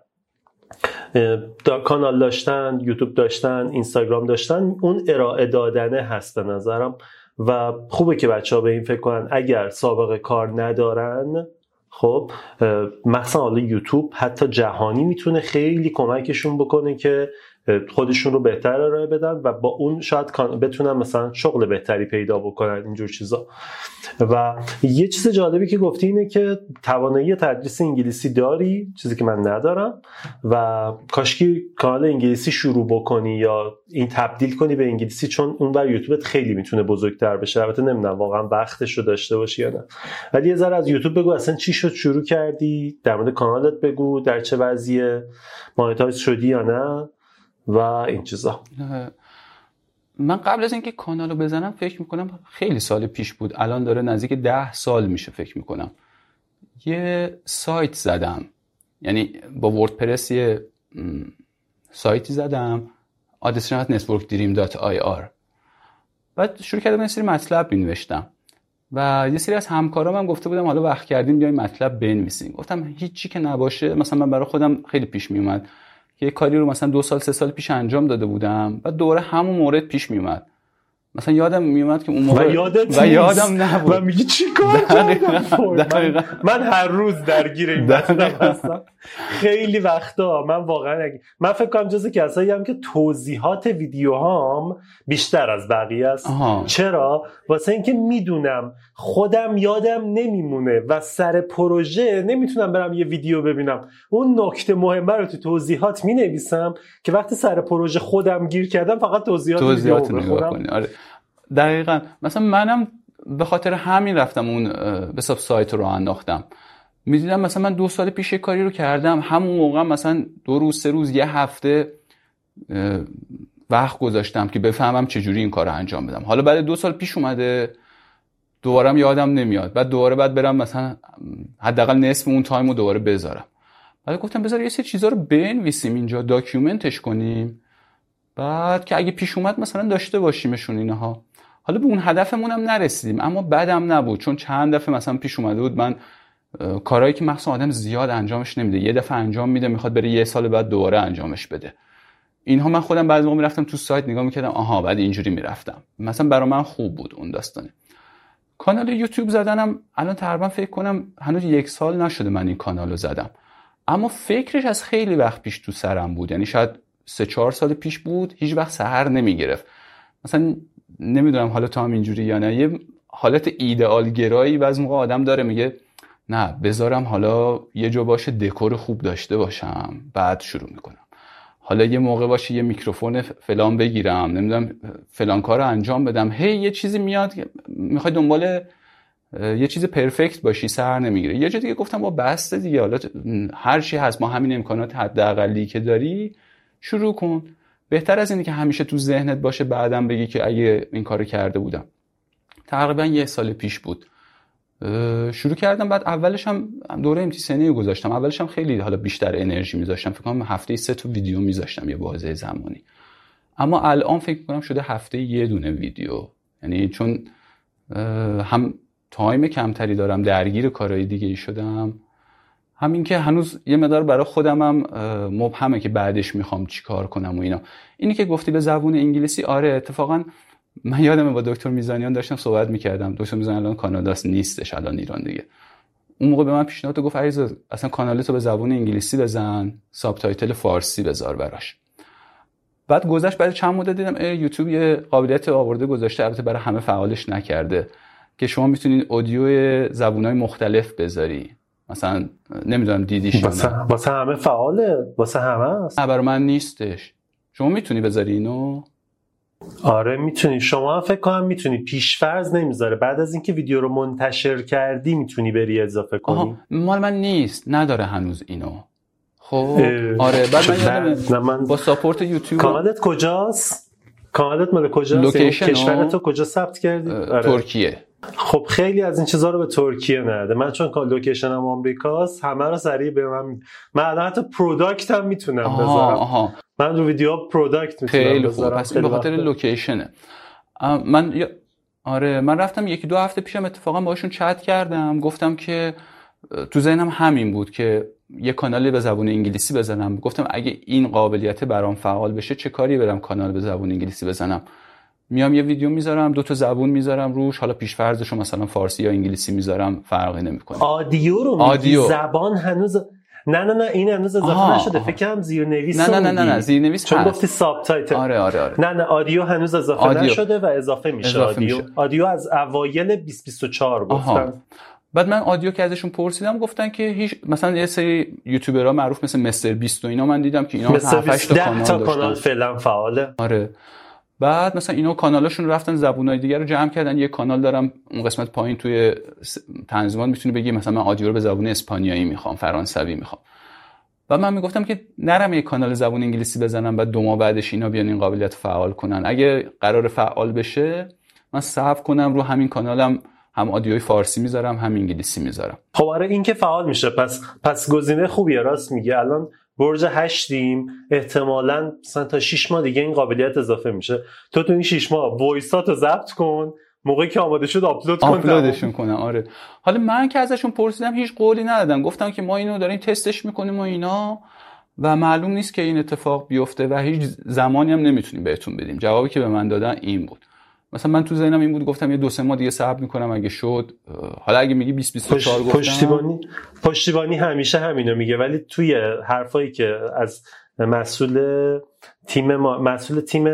کانال داشتن یوتیوب داشتن اینستاگرام داشتن اون ارائه دادنه هست به نظرم. و خوبه که بچه ها به این فکر کنن. اگر سابقه کار ندارن خب مثلا حالا یوتیوب حتی جهانی می‌تونه خیلی کمکشون بکنه که خودشون رو بهتر ارائه بدن و با اون شاید بتونن مثلا شغل بهتری پیدا بکنن اینجور چیزا. و یه چیز جالبی که گفتی اینه که توانایی تدریس انگلیسی داری؟ چیزی که من ندارم. و کاشکی کانال انگلیسی شروع بکنی یا این تبدیل کنی به انگلیسی چون اون بر یوتیوبت خیلی می‌تونه بزرگتر بشه. البته نمی‌دونم واقعا وقتش رو داشته باشی یا نه. ولی یه ذره از یوتیوب بگو اصلا چی شد شروع کردی؟ در مورد کانالت بگو در چه وضعیه؟ monetize شدی یا نه؟ و این چیزا. من قبل از اینکه کانالو بزنم فکر می‌کنم خیلی سال پیش بود. الان داره نزدیک ده سال میشه فکر می‌کنم. یه سایت زدم. یعنی با WordPress یه سایتی زدم. آدرس NetworkDream dot IR. بعد شروع کردم یه سری مطلب بنوشتم و یه سری از همکارام هم گفته بودم حالا وقت کردیم بیایم مطلب بنویسیم. گفتم هیچی که نباشه مثلا من برای خودم خیلی پیش میومد یه کاری رو مثلا دو سال سه سال پیش انجام داده بودم. و دوره همون مورد پیش میومد مثلا یادم میومد که اون موقع و, یادت و یادم نبود. و میگی چی کار من, من هر روز درگیر این هستم. خیلی وقتا من واقعا من فکر کنم جز کسایی هم که توضیحات ویدیوهام بیشتر از بقیه است. چرا؟ واسه اینکه می‌دونم خودم یادم نمیمونه و سر پروژه نمی‌تونم برم یه ویدیو ببینم. اون نکته مهمه رو تو توضیحات می‌نویسم که وقتی سر پروژه خودم گیر کردم فقط توضیحات, توضیحات ویدیو آره. دقیقا. مثلا منم به خاطر همین رفتم اون به سایت رو انداختم. می‌دیدم مثلا من دو سال پیش کاری رو کردم. همون موقع مثلا دو روز سه روز یه هفته وقت گذاشتم که بفهمم چجوری این کار رو انجام بدم. حالا بعد دو سال پیش اومده. دوباره یادم نمیاد. بعد دوباره بعد برم مثلا حداقل نصف اون تایم رو دوباره بذارم. بعد گفتم بذار یه سری چیزا رو بنویسیم اینجا داکیومنتش کنیم. بعد که اگه پیش اومد مثلا داشته باشیمشون اینها. حالا به اون هدفمون هم نرسیدیم اما بدم نبود. چون چند دفعه مثلا پیش اومده بود من کارهایی که مخصوصا آدم زیاد انجامش نمیده. یه دفعه انجام میده می‌خواد بره یه سال بعد دوباره انجامش بده. اینها من خودم بعضی موقع می‌رفتم تو سایت نگاه می‌کردم آها بعد اینجوری می‌رفتم. مثلا برای من خوب بود اون داستانه. کانال یوتیوب زدنم الان تقریبا فکر کنم هنوز یک سال نشده من این کانال رو زدم. اما فکرش از خیلی وقت پیش تو سرم بود. یعنی شاید سه چهار سال پیش بود هیچ وقت سهر نمی‌گرفت. مثلا نمی‌دونم حالا تو هم اینجوری یا نه یه حالت ایدئال گرایی بعضی موقع آدم داره میگه نه بذارم حالا یه جا باشه دکور خوب داشته باشم. بعد شروع می‌کنم. حالا یه موقع باشه یه میکروفون فلان بگیرم نمی‌دونم فلان کار رو انجام بدم. هی یه چیزی میاد می‌خوای دنبال یه چیز پرفکت باشی سر نمی‌گیره. یه جا دیگه گفتم با بسته دیگه حالا هر چی هست ما همین امکانات حداقلی که داری شروع کن. بهتر از اینه که همیشه تو ذهنت باشه بعدم بگی که اگه این کارو کرده بودم. تقریبا یه سال پیش بود. شروع کردم بعد اولش هم دوره امتیسنی گذاشتم. اولش هم خیلی حالا بیشتر انرژی میذاشتم. فکر کنم هفته سه تا ویدیو میذاشتم یه بازه زمانی. اما الان فکر کنم شده هفته یه دونه ویدیو. یعنی چون هم time کمتری دارم درگیر کارهای دیگه ای شدم. همین که هنوز یه مقدار برای خودم هم مبهمه که بعدش می‌خوام چیکار کنم و اینا. اینی که گفتی به زبون انگلیسی آره اتفاقا من یادمه با دکتر میزانیان داشتم صحبت می‌کردم. دکتر میزانیان الان کاناداست نیستش الان ایران دیگه. اون موقع به من پیشنهاد گفت عزیز اصلا کانالتو به زبون انگلیسی بزن subtitle فارسی بذار براش. بعد گذشت بعد چند مدت دیدم یوتیوب یه قابلیت آورده گذاشته البته برای همه فعالش نکرده که شما می‌تونید اودیو زبونهای مختلف بذاری. مثلا نمی‌دونم دیدیش واسه همه فعاله واسه همه است. برای من نیستش. شما می‌تونی بذاری اینو؟ آره می‌تونی. شما هم فکر کنم می‌تونی. پیشفرض نمی‌ذاره. بعد از اینکه ویدیو رو منتشر کردی می‌تونی بری اضافه کنی. مال من نیست. نداره هنوز اینو. خب آره بعد من من... با support یوتیوب کانالت کجاست؟ کانالت مال کجاست؟ کشورت رو کجا ثبت کردی؟ آره. ترکیه. خب خیلی از این چیزها رو به ترکیه نده. من چون location م آمریکاست همه رو سریع به من من الان حتی product هم می‌تونم بذارم. آها. من رو ویدیو product می‌تونم خیلی خوب. پس به خاطر location ه من آره من رفتم یکی دو هفته پیشم اتفاقا باشون چت کردم. گفتم که تو ذهنم همین بود که یه کانالی به زبون انگلیسی بزنم. گفتم اگه این قابلیت برام فعال بشه چه کاری برم کانال به زبون انگلیسی بزنم؟ میام یه ویدیو می‌ذارم دو تا زبون می‌ذارم روش. حالا پیشفرضشو مثلا فارسی یا انگلیسی می‌ذارم فرقی نمی‌کنه. audio رو audio. زبان هنوز نه نه نه این هنوز اضافه نشده. فکر کنم زیرنویس نه نه نه نه, نه زیرنویس چون گفتی subtitle آره آره آره. نه نه audio هنوز اضافه audio. نشده و اضافه میشه اضافه audio. میشه. audio از اوایل 2024 گفتن بعد من آدیو که ازشون پرسیدم گفتن که هیچ مثلا یه سری یوتیوبرها معروف مثل مستر 20 و اینا من دیدم که اینا 7 تا کانال تا کانال فعلا فعاله. آره. بعد مثلا اینا کانالاشون رفتن زبونای دیگر رو جمع کردن. یه کانال دارم اون قسمت پایین توی تنظیمات می‌تونی بگی مثلا من آدیو رو به زبون اسپانیایی می‌خوام فرانسوی می‌خوام. و من می‌گفتم که نرم یه کانال زبون انگلیسی بزنم بعد دو ماه بعدش اینا بیان این قابلیت فعال کنن. اگه قرار فعال بشه من صبر کنم رو همین کانالم هم آدیوی فارسی می‌ذارم هم انگلیسی می‌ذارم. خب آره این که فعال میشه. پس پس گزینه خوبیه راست میگه الان برج هشتیم احتمالا مثلا تا 6 ماه دیگه این قابلیت اضافه میشه. تو تو این 6 ماه وایساتو ضبط کن. موقعی که آماده شد آپلود کن. آپلودشون کنم. آره. حالا من که ازشون پرسیدم هیچ قولی ندادم. گفتم که ما اینو داریم تستش می‌کنیم و اینا و معلوم نیست که این اتفاق بیفته و هیچ زمانی هم نمی‌تونیم بهتون بدیم. جوابی که به من دادن این بود. مثلا من تو ذهنم این بود گفتم یه دو سه ماه دیگه صبر می‌کنم اگه شد حالا اگه میگی 20 24 گفتم. پشتیبانی پشتیبانی همیشه همینو میگه ولی توی حرفایی که از مسئول تیم مسئول تیم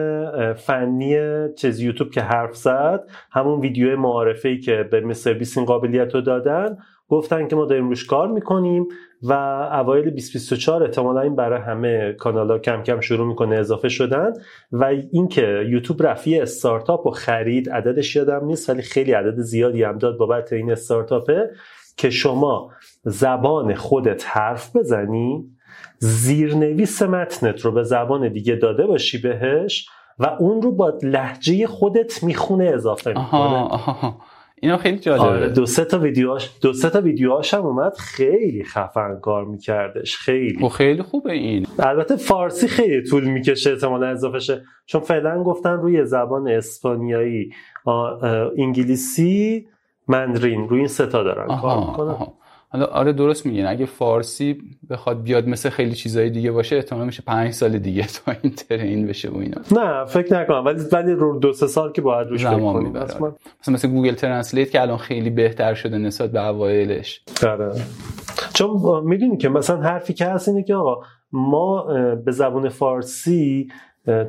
فنی چیز یوتیوب که حرف زد همون ویدیو معارفه ای که به مستر بیس این قابلیت رو دادن گفتن که ما داریم روش کار می‌کنیم. و اوایل 2024 احتمالا این برای همه کانال ها کم کم شروع می‌کنه اضافه شدن و اینکه یوتیوب رفی استارتاپ و خرید عددش یادم نیست ولی خیلی عدد زیادی هم داد بابت این استارتاپه که شما زبان خودت حرف بزنی زیرنویس متنت رو به زبان دیگه داده باشی بهش و اون رو با لحجه خودت می‌خونه اضافه می‌کنه. اینا خیلی جالبه. آره دو سه تا ویدیوهاش دو سه تا ویدیوهاش هم اومد خیلی خفن کار میکردش خیلی. و خب خیلی خوبه این. البته فارسی خیلی طول می‌کشه احتمالا اضافه شه چون فعلا گفتن روی زبان اسپانیایی انگلیسی مندرین روی این سه تا دارن کار می‌کنن. حالا آره درست میگین. اگه فارسی بخواد بیاد مثل خیلی چیزای دیگه باشه احتمال میشه پنج سال دیگه تا این train بشه و اینا. نه فکر نکنم. ولی ولی رو دو سه سال که باید روش فکر کنیم. مثلا مثل Google Translate که الان خیلی بهتر شده نسبت به اوایلش. آره. چون می‌دونی که مثلا حرفی که هست اینه که آقا ما به زبون فارسی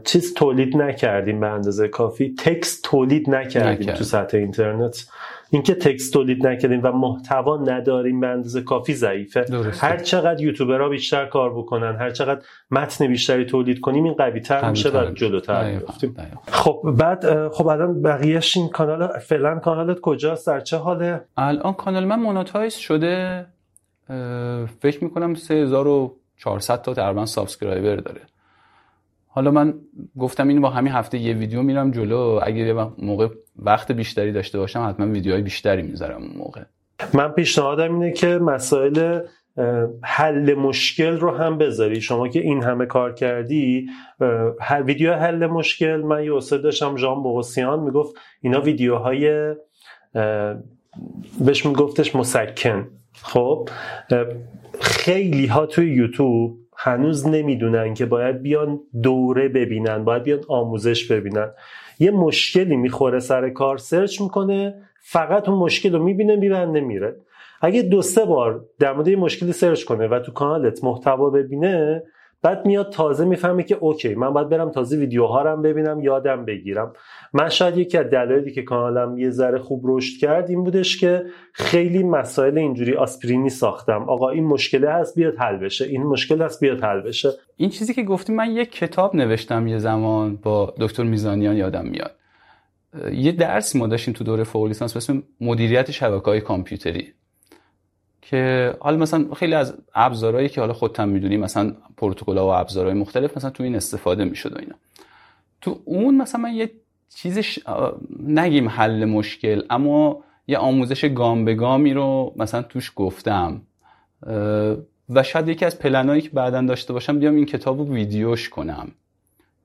چیز تولید نکردیم به اندازه کافی. text تولید نکردیم تو سطح اینترنت. اینکه text تولید نکردیم و محتوا نداریم به اندازه کافی ضعیفه. هر چقدر یوتیوبرها بیشتر کار بکنن هر چقدر متن بیشتری تولید کنیم این قوی تر میشه و جلوتر میفتیم خب بعد خب الان بقیهش این کانال فعلا کانالت کجاست؟ در چه حاله؟ الان کانال من monetize شده فکر می‌کنم 3400 تا تقریبا subscriber داره. حالا من گفتم این با همین هفته یه ویدیو میرم جلو. اگه یه موقع وقت بیشتری داشته باشم حتما ویدیوهای بیشتری می‌ذارم اون موقع. من پیشنهادم اینه که مسائل حل مشکل رو هم بذاری. شما که این همه کار کردی ویدیو حل مشکل من یه استاد داشتم ژان بوغوسیان می‌گفت اینا ویدیوهای بهش میگفتش مسکن. خب؟ خیلی ها توی یوتیوب هنوز نمی‌دونن که باید بیان دوره ببینن باید بیان آموزش ببینن. یه مشکلی می‌خوره سر کار search می‌کنه فقط اون مشکل رو می‌بینه میبنده میره. اگه دو سه بار در مورد مشکلی search کنه و تو کانالت محتوا ببینه بعد میاد تازه می‌فهمه که اوکی من باید برم تازه ویدیوها رو ببینم یادم بگیرم. من شاید یکی از دلایلی که کانالم یه ذره خوب رشد کرد این بودش که خیلی مسائل اینجوری آسپرینی ساختم. آقا این مشکله هست بیاد حل بشه. این مشکل هست بیاد حل بشه. این چیزی که گفتی من یک کتاب نوشتم یه زمان با دکتر میزانیان یادم میاد. یه درسی ما داشتیم تو دوره فوق لیسانس به اسم مدیریت شبکه‌های کامپیوتری. که حالا مثلا خیلی از ابزارهایی که حالا خودتم می‌دونی مثلا پروتکل و ابزارهای مختلف مثلا تو این استفاده می‌شد و اینا. تو اون مثلا من یه چیزش نگیم حل مشکل اما یه آموزش گام به گامی رو مثلا توش گفتم. و شاید یکی از پلنایی که بعدا داشته باشم بیام این کتاب رو ویدیوش کنم.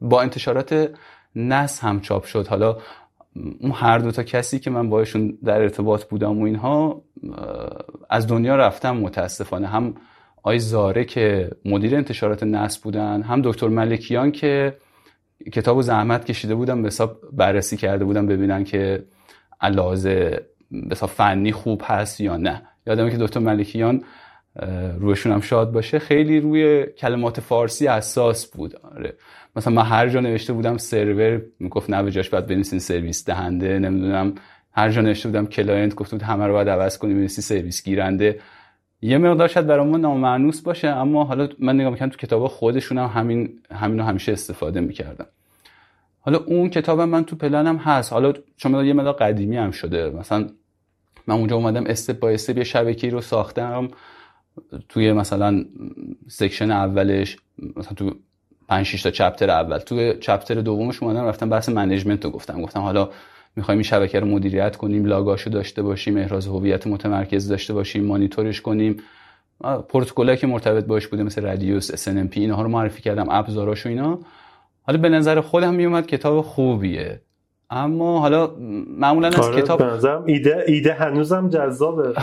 با انتشارات نس هم چاپ شد. حالا اون هر دو تا کسی که من باشون در ارتباط بودم و اینها از دنیا رفتم متاسفانه. هم آی زاره که مدیر انتشارات نس بودن هم دکتر ملکیان که کتاب و زحمت کشیده بودم به حساب بررسی کرده بودم ببینن که علاوه به فنی خوب هست یا نه. یادمه که دکتر ملکیان روحشون هم شاد باشه خیلی روی کلمات فارسی اساس بود. آره. مثلا من هر جا نوشته بودم سرور می‌گفت نه به جاش باید بنویسین سرویس دهنده نمی‌دونم. هر جا نوشته بودم client گفت بود همه رو باید عوض کنی بنویسی سرویس گیرنده. یه مقدار شاید برای ما نامأنوس باشه اما حالا من نگاه می‌کنم تو کتاب خودشون هم همین همینو همیشه استفاده می‌کردم. حالا اون کتاب من تو پلنم هست. حالا چون یه مقدار قدیمی هم شده. مثلا من اونجا اومدم step by step یه شبکه‌ای رو ساختم. توی مثلا section اولش مثلا تو 5 6 تا chapter اول. تو chapter دومش اومدم رفتم بحث management رو گفتم گفتم حالا می‌خوایم این شبکه رو مدیریت کنیم log اشو داشته باشیم احراز هویت متمرکز داشته باشیم مانیتورش کنیم. پروتکلایی که مرتبط باش بوده مثل RADIUS SNMP اینها رو معرفی کردم ابزاراش و اینا. حالا به نظر خودم میومد کتاب خوبیه. اما حالا معمولا از آره، کتاب ایده ایده هنوزم جذابه.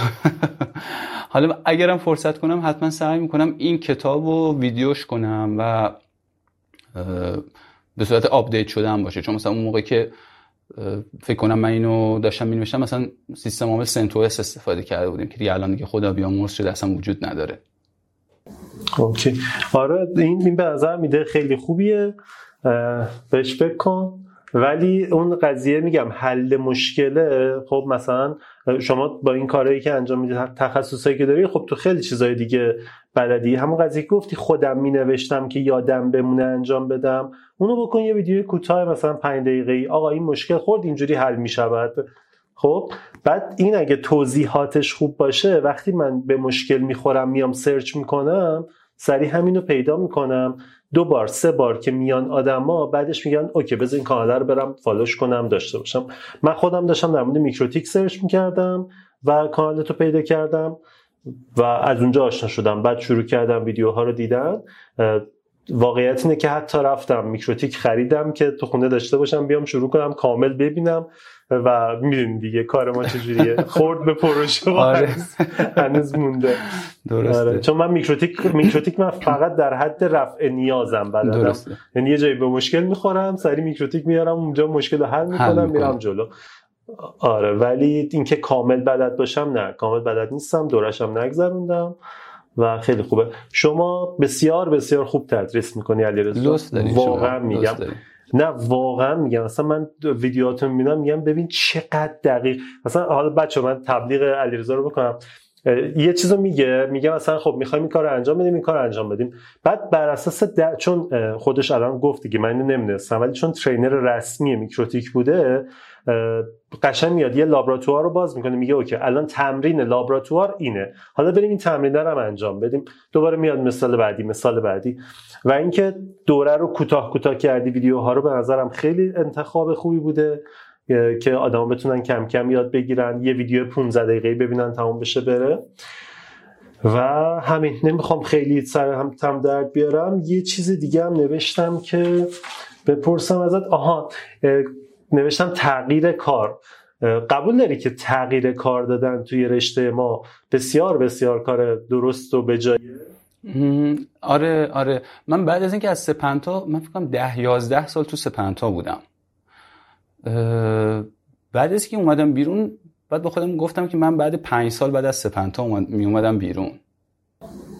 حالا اگرم فرصت کنم حتما سعی می‌کنم این کتاب رو ویدیوش کنم و به صورت update شدن باشه. چون مثلا اون موقع که فکر کنم من اینو داشتم مینوشتم مثلا سیستم عامل CentOS استفاده کرده بودیم که الان دیگه خدا بیامرز شده اصلا وجود نداره. اوکی. آره این این به نظر میده خیلی خوبیه. بهش فکر کن. ولی اون قضیه میگم حل مشکله. خب مثلا شما با این کارهایی که انجام می‌دید تخصصایی که داری خب تو خیلی چیزای دیگه بلدی. همون قضیه گفتی خودم می نوشتم که یادم بمونه انجام بدم. اونو بکن یه ویدیو کوتاه مثلا 5 دقیقه ای آقا این مشکل خورد اینجوری حل می شود خب بعد این اگه توضیحاتش خوب باشه وقتی من به مشکل می‌خورم میام سرچ می‌کنم سریع همینو پیدا می‌کنم. دو بار سه بار که میان آدما بعدش میگن اوکی بذار این کانال رو برم follow ش کنم داشته باشم. من خودم داشتم در مورد MikroTik search می‌کردم و کانالتو پیدا کردم و از اونجا آشنا شدم. بعد شروع کردم ویدیوها رو دیدن. واقعیت اینه که حتی رفتم MikroTik خریدم که تو خونه داشته باشم بیام شروع کنم کامل ببینم. و می‌دونی دیگه کار ما چجوریه؟ خورد به پروژه آره. هنوز مونده. درسته. آره. چون من MikroTik MikroTik من فقط در حد رفع نیازم بلدم. یعنی یه جایی به مشکل می‌خورم سریع MikroTik میارم اونجا مشکل رو حل می‌کنم میرم جلو. آره. ولی اینکه کامل بلد باشم نه. کامل بلد نیستم دورشم نگذروندم و خیلی خوبه. شما بسیار بسیار خوب تدریس می‌کنی علیرضا. واقعا میگم. نه واقعا میگم. مثلا من ویدیوهاتون می‌بینم میگم ببین چقدر دقیق. مثلا حالا بچه‌ها من تبلیغ علیرضا رو بکنم. یه چیزو میگه میگه مثلا خب می‌خوایم این کار انجام بدیم این کار انجام بدیم. بعد بر اساس چون خودش الان گفت دیگه من نمی‌دونستم ولی چون trainer رسمی MikroTik بوده قشنگ میاد. یه لابراتوار رو باز می‌کنه میگه اوکی الان تمرین لابراتوار اینه. حالا بریم این تمرین رو انجام بدیم. دوباره میاد مثال بعدی مثال بعدی. و اینکه دوره رو کوتاه کوتاه کردی ویدیوها رو به نظرم خیلی انتخاب خوبی بوده که آدما بتونن کم کم یاد بگیرن یه ویدیو 15 دقیقه ببینن تمام بشه بره. و همین نمی‌خوام خیلی سر هم تم درد بیارم. یه چیز دیگه هم نوشتم که بپرسم ازت. آها نوشتم تغییر کار. قبول داری که تغییر کار دادن توی رشته ما بسیار بسیار کار درست و به آره آره. من بعد از اینکه از سپنتا من فکر کنم ده یازده سال تو سپنتا بودم. بعد از که اومدم بیرون بعد با خودم گفتم که من بعد پنج سال بعد از سپنتا اومد... می اومدم بیرون.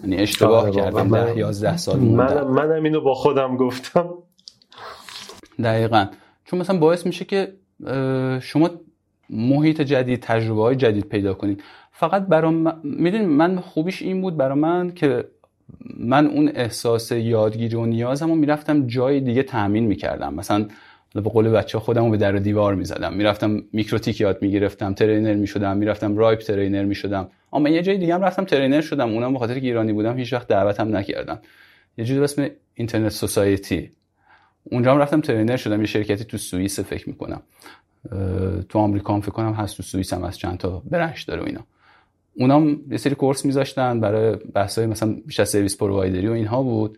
یعنی اشتباه آره کردم. ده یازده سال من منم اینو با خودم گفتم. دقیقا. چون مثلا باعث میشه که شما محیط جدید تجربه های جدید پیدا کنید. فقط برام من... من خوبیش این بود برای من که من اون احساس یادگیری و نیازم رو می‌رفتم جای دیگه تامین می‌کردم. مثلا به قول بچه‌ها خودم رو به در دیوار می‌زدم. می‌رفتم MikroTik یاد می‌گرفتم trainer می‌شدم می‌رفتم RIPE trainer می‌شدم. اما یه جای دیگه هم رفتم trainer شدم. اونم به خاطر ایرانی بودم هیچ وقت دعوتم نکردن. یه جوری اسم Internet Society. اونجا هم رفتم trainer شدم یه شرکتی تو سوئیس فکر می‌کنم. تو آمریکا هم فکر کنم هست تو سوئیس هم از چند تا branch داره و اینا. اونام یه سری course میذاشتن برای بحثای مثلا بیشتر service provider ی و اینها بود.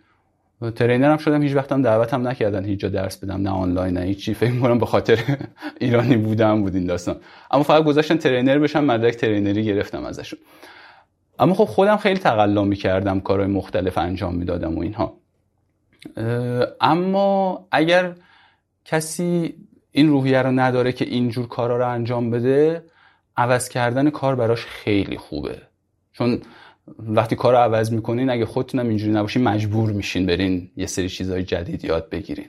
ترینر هم شدم هیچ وقتم دعوتم نکردن هیچ جا درس بدم نه آنلاین نه هیچی. فکر می‌کنم به خاطر ایرانی بودم بود این داستان. اما فقط گذاشتن ترینر بشم مدرک ترینری گرفتم ازشون. اما خب خودم خیلی تقلا می‌کردم کارهای مختلف انجام می‌دادم و اینها. اما اگر کسی این روحیه رو نداره که اینجور کارا رو انجام بده عوض کردن کار براش خیلی خوبه. چون وقتی کار رو عوض می‌کنین اگه خودتونم اینجوری نباشین مجبور میشین برین یه سری چیزهای جدید یاد بگیرین.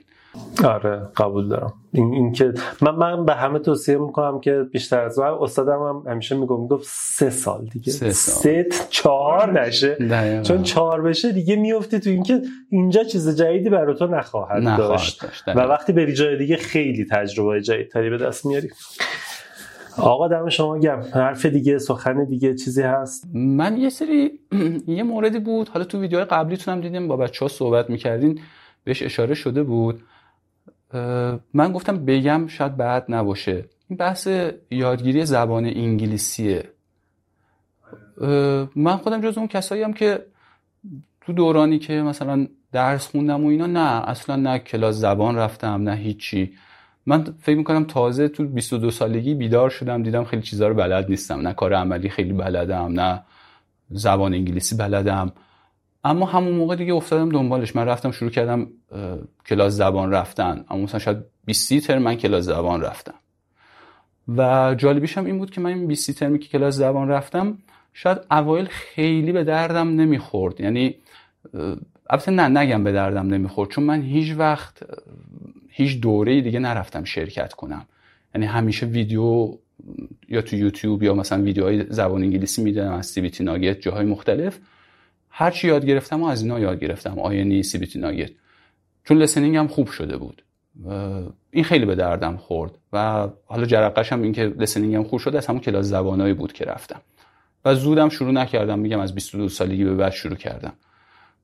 آره قبول دارم. این, این که من من به همه توصیه می‌کنم که بیشتر از من استادم هم همیشه میگم می‌گفت سه سال دیگه. سه, سال. چهار نشه. چون چهار بشه دیگه میفتی تو اینکه اینجا چیز جدیدی برای تو نخواهد, نخواهد داشت, داشت. و وقتی بری جای دیگه خیلی تجربه جدیدتری به دست میاری. آقا دم شما گم حرف دیگه سخن دیگه چیزی هست؟ من یه سری یه موردی بود. حالا تو ویدیوهای قبلیتونم دیدیم با بچه ها صحبت می‌کردین بهش اشاره شده بود. من گفتم بگم شاید بعد نباشه. این بحث یادگیری زبان انگلیسیه. من خودم جز اون کسایی هم که تو دورانی که مثلا درس خوندم و اینا نه اصلا نه کلاس زبان رفتم نه هیچی. من فکر می‌کنم تازه تو 22 سالگی بیدار شدم دیدم خیلی چیزا رو بلد نیستم. نه کار عملی خیلی بلدم نه زبان انگلیسی بلدم. اما همون موقع دیگه افتادم دنبالش. من رفتم شروع کردم کلاس زبان رفتن. اما مثلا شاید 20 ترم من کلاس زبان رفتم. و جالبیش هم این بود که من این 20 ترمی که کلاس زبان رفتم شاید اوایل خیلی به دردم نمی‌خورد. یعنی البته نه نگم به دردم نمی‌خورد. چون من هیچ وقت هیچ دوره دیگه نرفتم شرکت کنم. یعنی همیشه ویدیو یا تو یوتیوب یا مثلا ویدیوهای زبان انگلیسی می‌دونم از سیبیتی ناگت جاهای مختلف. هر چی یاد گرفتم و از اینا یاد گرفتم آینی سیبیتی ناگت چون لسنینگ هم خوب شده بود. این خیلی به دردم خورد و حالا جرقش هم این که لسنینگ هم خوب شده از همون کلاس زبانایی بود که رفتم. و زودم شروع نکردم میگم از 22 سالگی به بعد شروع کردم.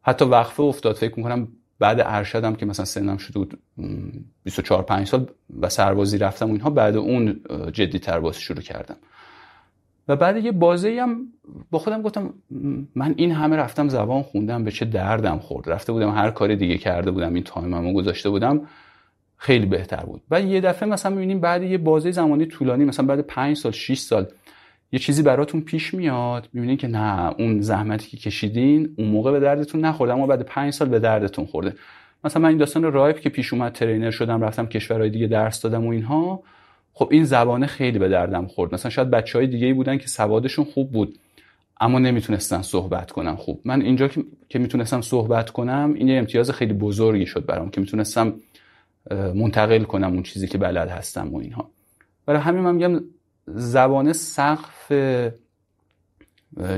حتی وقفه افتاد فکر می‌کنم بعد ارشدم که مثلا سنم شده بود 24 5 سال و سربازی رفتم و اینها بعد اون جدی تر بازی شروع کردم. و بعد یه بازی هم با خودم گفتم من این همه رفتم زبان خوندم به چه دردم خورد. رفته بودم هر کاری دیگه کرده بودم این تایممو گذاشته بودم خیلی بهتر بود. و یه دفعه مثلا می‌بینیم بعد یه بازی زمانی طولانی مثلا بعد 5 سال 6 سال یه چیزی براتون پیش میاد. می‌بینین که نه اون زحمتی که کشیدین اون موقع به دردتون نخورده اما بعد 5 سال به دردتون خورده. مثلا من این داستان رایپ که پیش اومد ترینر شدم رفتم کشورهای دیگه درس دادم و اینها خب این زبانه خیلی به دردم خورد. مثلا شاید بچه های دیگه بودن که سوادشون خوب بود اما نمی‌تونستن صحبت کنم خوب. من اینجا که می‌تونستم صحبت کنم این یه امتیاز خیلی بزرگی شد برام که می‌تونستم منتقل کنم اون چیزی که بلد هستم و اینها. برای همین من میگم زبانه سقف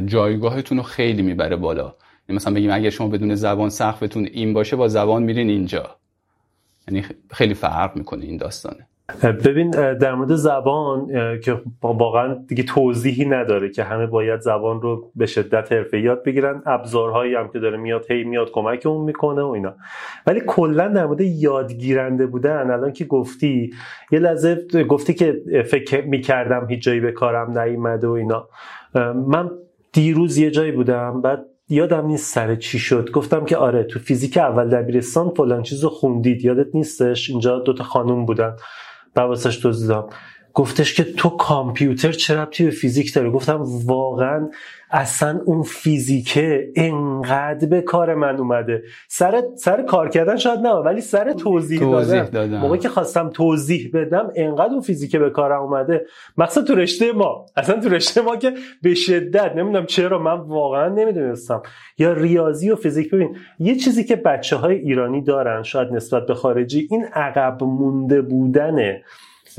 جایگاهتون رو خیلی می‌بره بالا. یعنی مثلا بگیم اگر شما بدون زبان سقفتون این باشه با زبان میرین اینجا. یعنی خیلی فرق می‌کنه این داستانه. ببین در مورد زبان که واقعا دیگه توضیحی نداره که همه باید زبان رو به شدت حرفه یاد بگیرن. ابزارهایی هم که داره میاد هی میاد کمک اون می‌کنه و اینا. ولی کلا در مورد یادگیرنده بودن الان که گفتی یه لحظه گفتی که فکر می‌کردم هیچ جایی به کارم نیومده و اینا. من دیروز یه جایی بودم بعد یادم نیست سر چی شد. گفتم که آره تو فیزیک اول دبیرستان فلان چیزو خوندید. یادت نیستش؟ اینجا دوتا خانوم بودن. Дава също е за گفتش که تو کامپیوتر چه ربطی به فیزیک داره؟ گفتم واقعا اصلا اون فیزیکه انقدر به کار من اومده. سر سر کار کردن شاید نه ولی سر توضیح, توضیح دادم, موقعی که خواستم توضیح بدم انقدر اون فیزیکه به کارم اومده. مخصوصا تو رشته ما. اصلا تو رشته ما که به شدت نمی‌دونم چرا من واقعا نمی‌دونستم. یا ریاضی و فیزیک. ببین یه چیزی که بچه های ایرانی دارن شاید نسبت به خارجی این عقب مونده بودنه.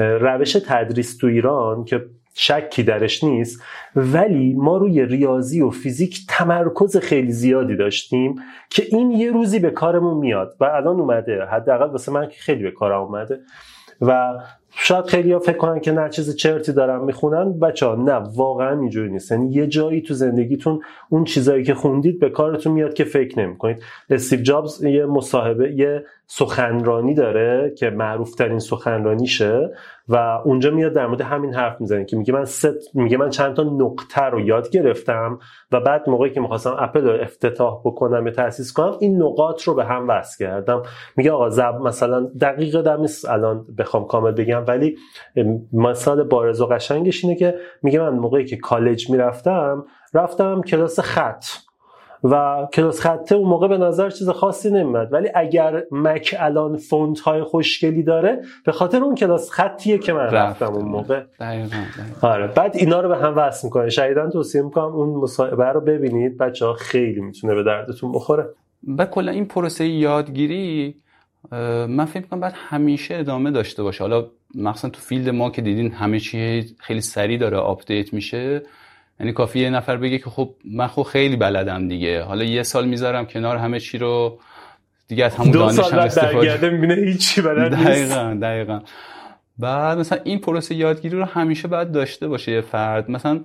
روش تدریس تو ایران که شکی درش نیست ولی ما روی ریاضی و فیزیک تمرکز خیلی زیادی داشتیم که این یه روزی به کارمون میاد. و الان اومده حداقل واسه من که خیلی به کارم اومده. و شاید خیلی ها فکر کنن که نه چیز چرتی دارم می‌خونن. بچه ها نه واقعا اینجوری نیست. یعنی یه جایی تو زندگیتون اون چیزایی که خوندید به کارتون میاد که فکر نمی کنید استیو جابز یه مصاحبه یه سخنرانی داره که معروف ترین سخنرانیشه. و اونجا میاد در مورد همین حرف می‌زنه که میگه من ست میگه من چند تا نقطه رو یاد گرفتم و بعد موقعی که می‌خواستم اپل رو افتتاح بکنم یا تاسیس کنم این نقاط رو به هم وصل کردم. میگه آقا زب مثلا دقیق دم الان بخوام کامل بگم ولی مثال بارز و قشنگش اینه که میگه من موقعی که کالج می‌رفتم رفتم کلاس خط. و کلاس خطه اون موقع به نظر چیز خاصی نمیاد ولی اگر مک الان فونت های خوشگلی داره به خاطر اون کلاس خطیه که من رفتم اون موقع. دقیقاً آره. بعد اینا رو به هم وصل می‌کنه. شایدن توصیه می‌کنم اون مصاحبه رو ببینید. بچه ها خیلی می‌تونه به دردتون بخوره. و کلا این پروسه یادگیری من فکر می‌کنم بعد همیشه ادامه داشته باشه. حالا مخصوصا تو field ما که دیدین همه چی خیلی سریع داره update میشه. یعنی کافی یه نفر بگه که خب من خب خیلی بلدم دیگه. حالا یه سال می‌ذارم کنار همه چی رو دیگه از همون دانشم استفاده دو می‌بینه هیچی بلد نیست. دقیقا دقیقا. بعد مثلا این پروسه یادگیری رو همیشه باید داشته باشه یه فرد. مثلا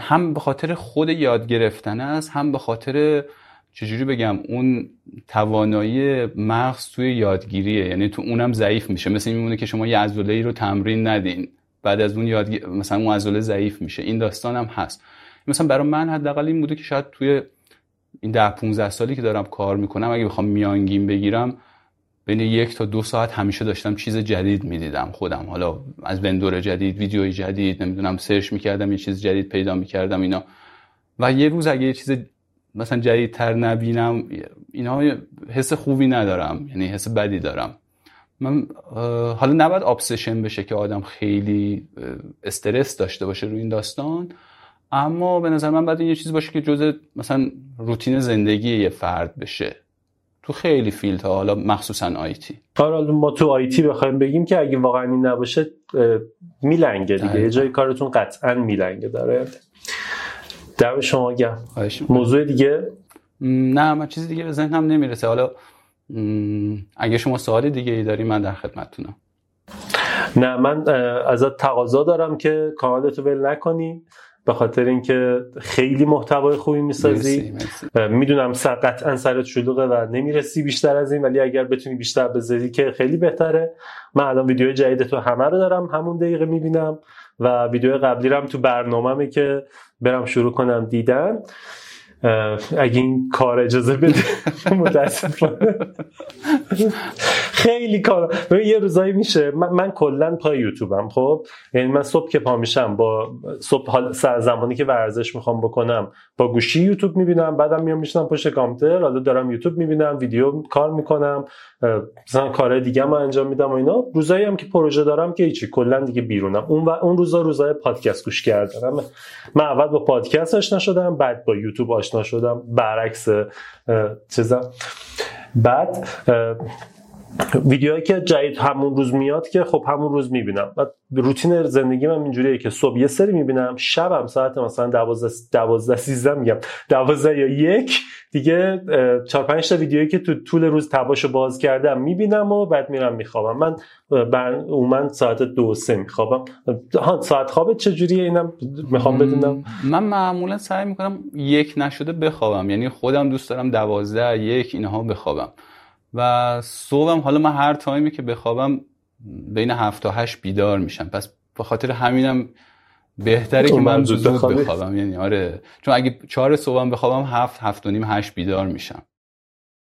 هم به خاطر خود یاد گرفتن است هم به خاطر چجوری بگم اون توانایی مغز توی یادگیریه. یعنی تو اونم ضعیف میشه. مثل میمونه که شما یه عضله رو تمرین ندین. بعد از اون یاد مثلا اون عضله ضعیف میشه. این داستان هم هست. مثلا برای من حداقل این بوده که شاید توی این ده 15 سالی که دارم کار می‌کنم اگه بخوام میانگین بگیرم بین یک تا دو ساعت همیشه داشتم چیز جدید می‌دیدم خودم. حالا از وندور جدید ویدیوی جدید نمی‌دونم سرچ می‌کردم یه چیز جدید پیدا می‌کردم اینا. و یه روز اگه یه چیز مثلا جدیدتر نبینم اینا حس خوبی ندارم. یعنی حس بدی دارم. من حالا نباید obsession بشه که آدم خیلی استرس داشته باشه روی این داستان اما به نظر من باید یه چیز باشه که جزء مثلا روتین زندگی یه فرد بشه. تو خیلی field ها حالا مخصوصا IT حالا ما تو IT بخوایم بگیم که اگه واقعا این نباشه میلنگه دیگه. یه جای کارتون قطعا میلنگه داره. دم شما گم موضوع دیگه؟ نه من چیزی دیگه به ذهنم نمی‌رسه. حالا اگه شما سوال دیگه ای داری من در خدمتتونم. نه من ازت تقاضا دارم که کانالتو ول نکنی به خاطر اینکه خیلی محتوای خوبی می‌سازی. می‌دونم قطعا سرت شلوغه و نمی‌رسی بیشتر از این ولی اگر بتونی بیشتر بذاری که خیلی بهتره. من الان ویدیو جدید تو همه رو دارم همون دقیقه می‌بینم و ویدیو قبلی رو هم تو برنامه‌مه که برم شروع کنم دیدن. اگه این کار اجازه بده متاسفانه. خیلی کار. یه روزایی میشه. من, من کلا پای یوتیوبم خب؟ یعنی من صبح که پا میشم با صبح حال زمانی که ورزش می‌خوام بکنم با گوشی یوتیوب می‌بینم بعدم میام میشنم پشت کامپیوتر حالا دارم یوتیوب می‌بینم ویدیو کار می‌کنم مثلا کارهای دیگه ما انجام میدم و اینا. روزایی هم که پروژه دارم که هیچی کلا دیگه بیرونم. اون و اون روزا روزای پادکست گوش کردم. من اول با پادکست آشنا شدم بعد با یوتیوب آشنا شدم برعکس چیزا. بعد ویدیوهایی که جدید همون روز میاد که خب همون روز می‌بینم. بعد روتین زندگی من اینجوریه که صبح یه سری می‌بینم شبم ساعت مثلا 12 12 13 میگم. 12 یا یک دیگه 4 5 تا ویدیویی که تو طول روز تباشو باز کردم می‌بینم و بعد میرم میخوابم. من بر من ساعت دو سه میخوابم. ها ساعت خواب چجوریه اینم؟ می‌خوام بدونم. من معمولا سعی می‌کنم یک نشده بخوابم. یعنی خودم دوست دارم 12 یک اینها بخوابم. و صبحم حالا من هر تایمی که بخوابم بین هفت تا هشت بیدار میشم. پس به خاطر همینم بهتره که من زود بخوابم. یعنی آره. چون اگه چهار صبحم بخوابم هفت هفت و نیم هشت بیدار میشم.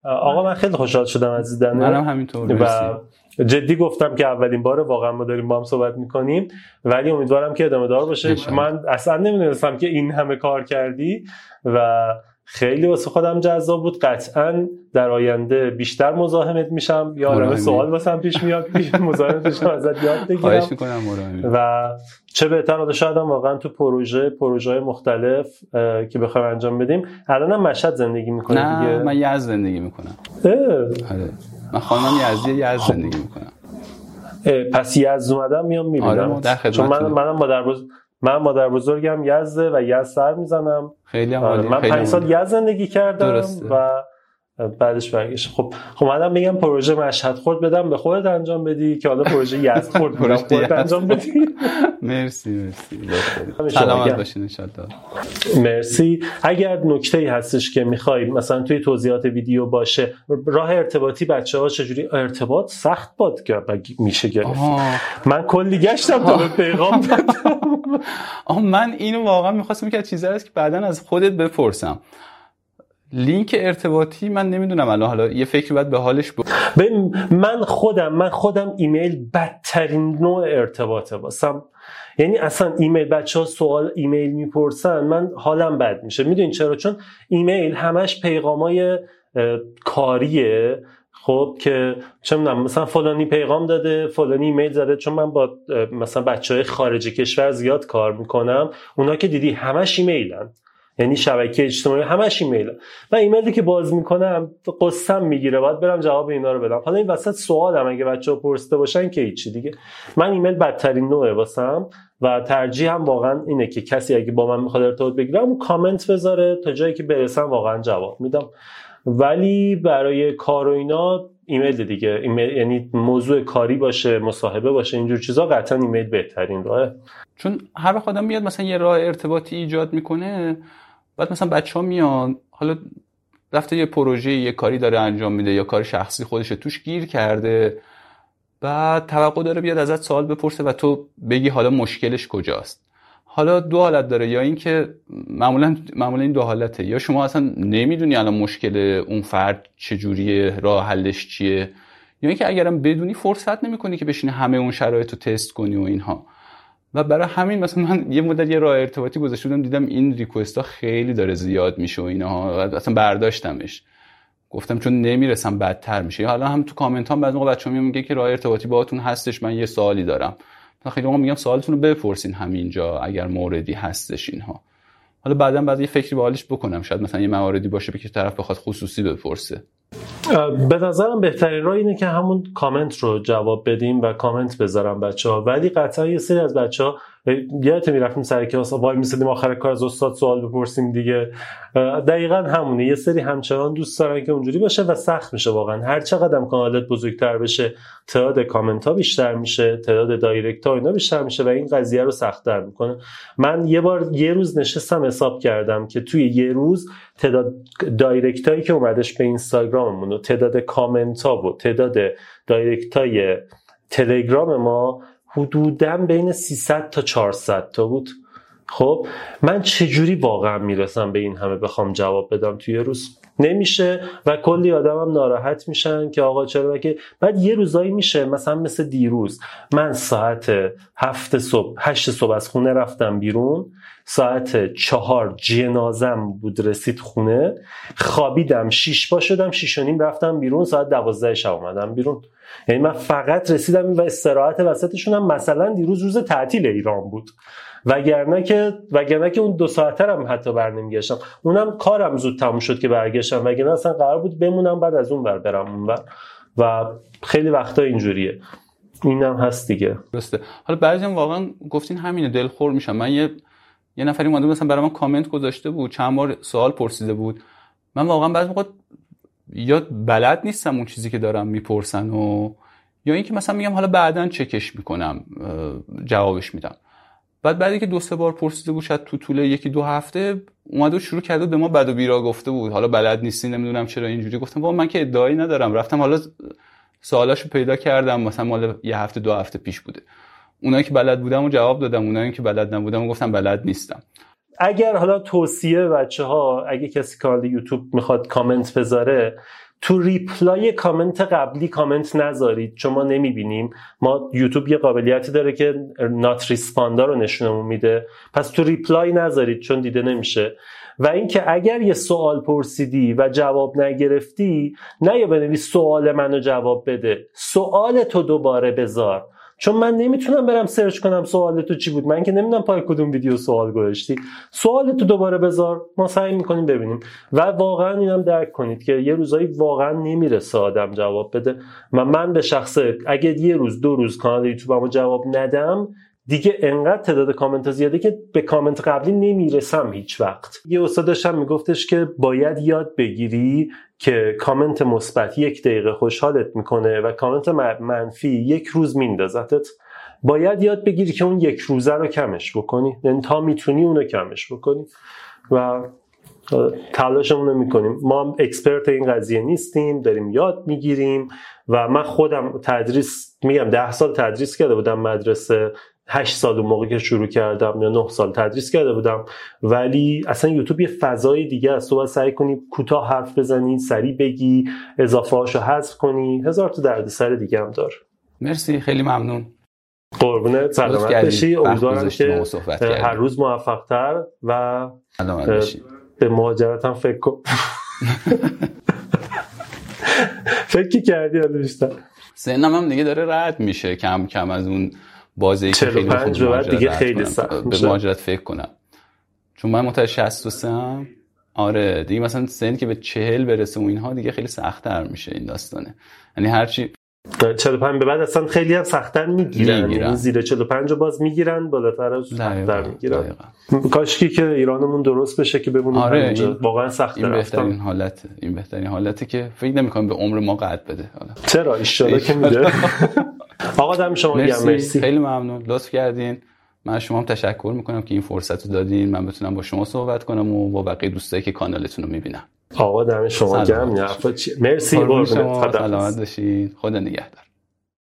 آقا من خیلی خوشحال شدم از دیدن منم همینطور. و جدی گفتم که اولین بار واقعا ما داریم با هم صحبت می‌کنیم. ولی امیدوارم که ادامه دار باشه. من اصلا نمی‌دونستم که این همه کار کردی و خیلی واسه خودم جذاب بود. قطعا در آینده بیشتر مزاحمت میشم. یا آدم سوال واسم پیش میاد. مزاحمت بشم ازت یاد بگیرم. و چه بهتر حالا شاید هم واقعا تو پروژه پروژه های مختلف که بخوایم انجام بدیم. الان هم مشهد زندگی می‌کنه نه دیگه. من یزد زندگی می‌کنم. آره. من خانم یزدی یزد خب. زندگی می‌کنم. پس یزد اومدم میام می‌بینم. آره چون من منم مادر بزرگ من مادر بزرگم یزده و یزد سر می‌زنم خیلی آره من پنج سال یزد زندگی کردم درسته. و بعدش برگشت. خب خب منم میگم پروژه مشهد خورد بدم به خودت انجام بدی که حالا پروژه یزد خورد بدم خودت انجام بدی. مرسی مرسی. سلامت باشین ان مرسی. اگر نکته ای هستش که می‌خوای مثلا توی توضیحات ویدیو باشه راه ارتباطی بچه ها چجوری؟ ارتباط سخت باد که میشه گرفت. من کلی گشتم تا به پیغام آه. من اینو واقعا می‌خواستم که چیزی هست که بعدا از خودت بپرسم. لینک ارتباطی من نمی‌دونم الان حالا یه فکر باید به حالش بود من خودم من خودم ایمیل بدترین نوع ارتباطه واسم. یعنی اصلا ایمیل بچه ها سوال ایمیل می‌پرسن من حالم بد میشه. می‌دونین چرا؟ چون ایمیل همش پیغامای کاریه. خب که چه می‌دونم مثلا فلانی پیغام داده فلانی ایمیل زده. چون من با مثلا بچه های خارج کشور زیاد کار می‌کنم اونا که دیدی همش ایمیلن. یعنی شبکه اجتماعی همش ایمیل. من ایمیلی که باز می‌کنم غصم می‌گیره. باید برم جواب اینا رو بدم. حالا این وسط سوالم اگه بچه ها پرسیده باشن که هیچی دیگه. من ایمیل بدترین نوعه واسم و ترجیح هم واقعا اینه که کسی اگه با من می‌خواد ارتباط بگیره اون کامنت بذاره تا جایی که برسم واقعا جواب میدم. ولی برای کار و اینا ایمیل دیگه. ایمیل یعنی موضوع کاری باشه مصاحبه باشه اینجور چیزا قطعا ایمیل بهترین راهه. چون هر وقت آدم میاد مثلا یه راه ارتباطی ایجاد می‌کنه بعد مثلا بچه ها میان حالا رفته یه پروژه یه کاری داره انجام میده یا کار شخصی خودش توش گیر کرده بعد توقع داره بیاد ازت سوال بپرسه و تو بگی حالا مشکلش کجاست. حالا دو حالت داره یا اینکه معمولا معمولا این دو حالته. یا شما اصلا نمی‌دونی الان مشکل اون فرد چجوریه راه حلش چیه. یا اینکه اگرم بدونی فرصت نمی‌کنی که بشینی همه اون شرایط رو تست کنی و اینها. و برای همین مثلا من یه مدت یه راه ارتباطی گذاشته بودم دیدم این ریکوست ها خیلی داره زیاد میشه و اینها. اصلا برداشتمش. گفتم چون نمی‌رسم بدتر میشه. حالا هم تو کامنت ها بعضی موقع بچه‌ها میگه که راه ارتباطی باهاتون هستش من یه سوالی دارم. خیلی موقع میگم سوالتون رو بپرسین همینجا اگر موردی هستش اینها. حالا بعدا بعد یه فکری به حالش بکنم. شاید مثلا یه مواردی باشه که طرف بخواد خصوصی بپرسه. به نظرم بهترین راه اینه که همون کامنت رو جواب بدیم و کامنت بذارم بچه ها ولی قطعا یه سری از بچه ها یادت می‌رفتیم سر کلاس وای میسیدیم آخر کار از استاد سوال بپرسیم دیگه. دقیقا همونه. یه سری همچنان دوست دارن که اونجوری باشه و سخت میشه واقعا. هر چقدر کانالت بزرگتر بشه تعداد کامنت ها بیشتر میشه تعداد دایرکت ها اینا بیشتر میشه و این قضیه رو سختتر می‌کنه. من یه بار یه روز نشستم حساب کردم که توی یه روز تعداد دایرکت هایی که اومدش به اینستاگراممون و تعداد کامنت ها و تعداد دایرکت های تلگرام ما حدودا بین 300 تا 400 تا بود. خب من چجوری واقعا می‌رسم به این همه بخوام جواب بدم؟ توی روز نمیشه و کلی آدم هم ناراحت میشن که آقا چرا که؟ بعد یه روزایی میشه مثلا مثل دیروز. من ساعت هفت صبح هشت صبح از خونه رفتم بیرون. ساعت چهار جنازم بود رسید خونه. خوابیدم شیش با شدم شیش و نیم رفتم بیرون. ساعت دوازده شب اومدم بیرون. یعنی من فقط رسیدم و استراحت وسطشون هم مثلا دیروز روز تعطیل ایران بود. وگرنه که وگرنه که اون دو ساعته هم حتی بر نمیگشتم. اونم کارم زود تموم شد که برگشتم. وگرنه اصلا قرار بود بمونم بعد از اون بر برم اون و خیلی وقتا اینجوریه. اینم هست دیگه. درسته. حالا بعضی هم واقعا گفتین همینه دلخور میشم من یه یه نفری اومده مثلا برای من کامنت گذاشته بود چند بار سوال پرسیده بود. من واقعا بعضی موقع یا بلد نیستم اون چیزی که دارم می‌پرسن و یا اینکه مثلا میگم حالا بعدا چکش می‌کنم جوابش میدم. بعد بعدی که دو سه بار پرسیده بود شاید تو طول یکی دو هفته اومده و شروع کرده به ما بد و بیرا گفته بود. حالا بلد نیستی نمی‌دونم چرا اینجوری. گفتم بابا من که ادعایی ندارم. رفتم حالا سوالاشو پیدا کردم. مثلا مال یه هفته دو هفته پیش بوده. اونایی که بلد بودم و جواب دادم. اونایی که بلد نبودم و گفتم بلد نیستم. اگر حالا توصیه بچه ها اگه کسی کانال یوتیوب می‌خواد کامنت بذاره تو reply کامنت قبلی کامنت نذارید. چون ما نمی‌بینیم. ما یوتیوب یه قابلیتی داره که not responded ا رو نشونمون میده. پس تو reply نذارید چون دیده نمیشه. و اینکه اگر یه سوال پرسیدی و جواب نگرفتی نه یا بنویس سوال منو جواب بده. سوال تو دوباره بذار. چون من نمی‌تونم برم سرچ کنم سوال تو چی بود. من که نمی‌دونم پای کدوم ویدیو سوال گذاشتی. سوال تو دوباره بذار. ما سعی می‌کنیم ببینیم. و واقعا اینم درک کنید که یه روزایی واقعا نمی‌رسه آدم جواب بده. و من به شخصه اگه یه روز دو روز کانال یوتیوبمو جواب ندم دیگه انقدر تعداد کامنت زیاده که به کامنت قبلی نمی‌رسم هیچ وقت. یه استاد داشتم میگفتش که باید یاد بگیری که کامنت مثبت یک دقیقه خوشحالت می‌کنه و کامنت منفی یک روز میندازتت باید یاد بگیری که اون یک روزه رو کمش بکنی. یعنی تا می‌تونی اونو کمش بکنی. و تلاشمون رو می‌کنیم. ما هم اکسپرت این قضیه نیستیم داریم یاد می‌گیریم و من خودم تدریس میگم ده سال تدریس کرده بودم مدرسه. هشت سال اون موقع که شروع کردم یا نه سال تدریس کرده بودم. ولی اصلا یوتیوب یه فضای دیگه است. تو باید سعی کنی کوتاه حرف بزنی سریع بگی اضافه هاشو حذف کنی. هزار تا دردسر دیگه هم دار. مرسی خیلی ممنون. قربونت سلامت بشی. امیدوارم که هر روز موفقتر و به مهاجرت هم فکر کن. فکر کردی؟ بیشتر سنم هم دیگه داره رد میشه. کم کم از اون بازی که خیلی خوب دیگه خیلی سخت به مهاجرت فکر کنم. چون من متولد 63 ام. آره دیگه مثلا سن که به چهل برسه و اینها دیگه خیلی سختتر میشه این داستانه. یعنی هرچی 45 به بعد اصلا خیلی هم سختتر می‌گیرن. یعنی زیر 45 باز می‌گیرن بالاتر از سختتر می‌گیرن. کاشکی که ایرانمون درست بشه که بمونیم آره این واقعا سخت این بهترین حالت این بهترین حالته که فکر نمی‌کنم به عمر ما قد بده. حالا. چرا؟ ان که میده. آقا دم شما مرسی. مرسی. خیلی ممنون. لطف کردین. من شما هم تشکر می‌کنم که این فرصت رو دادین. من بتونم با شما صحبت کنم و با بقیه دوستایی که کانالتون رو می‌بینم آقا دم شما گرم مرسی قربونت. سلامت باشین. خدا نگهدار.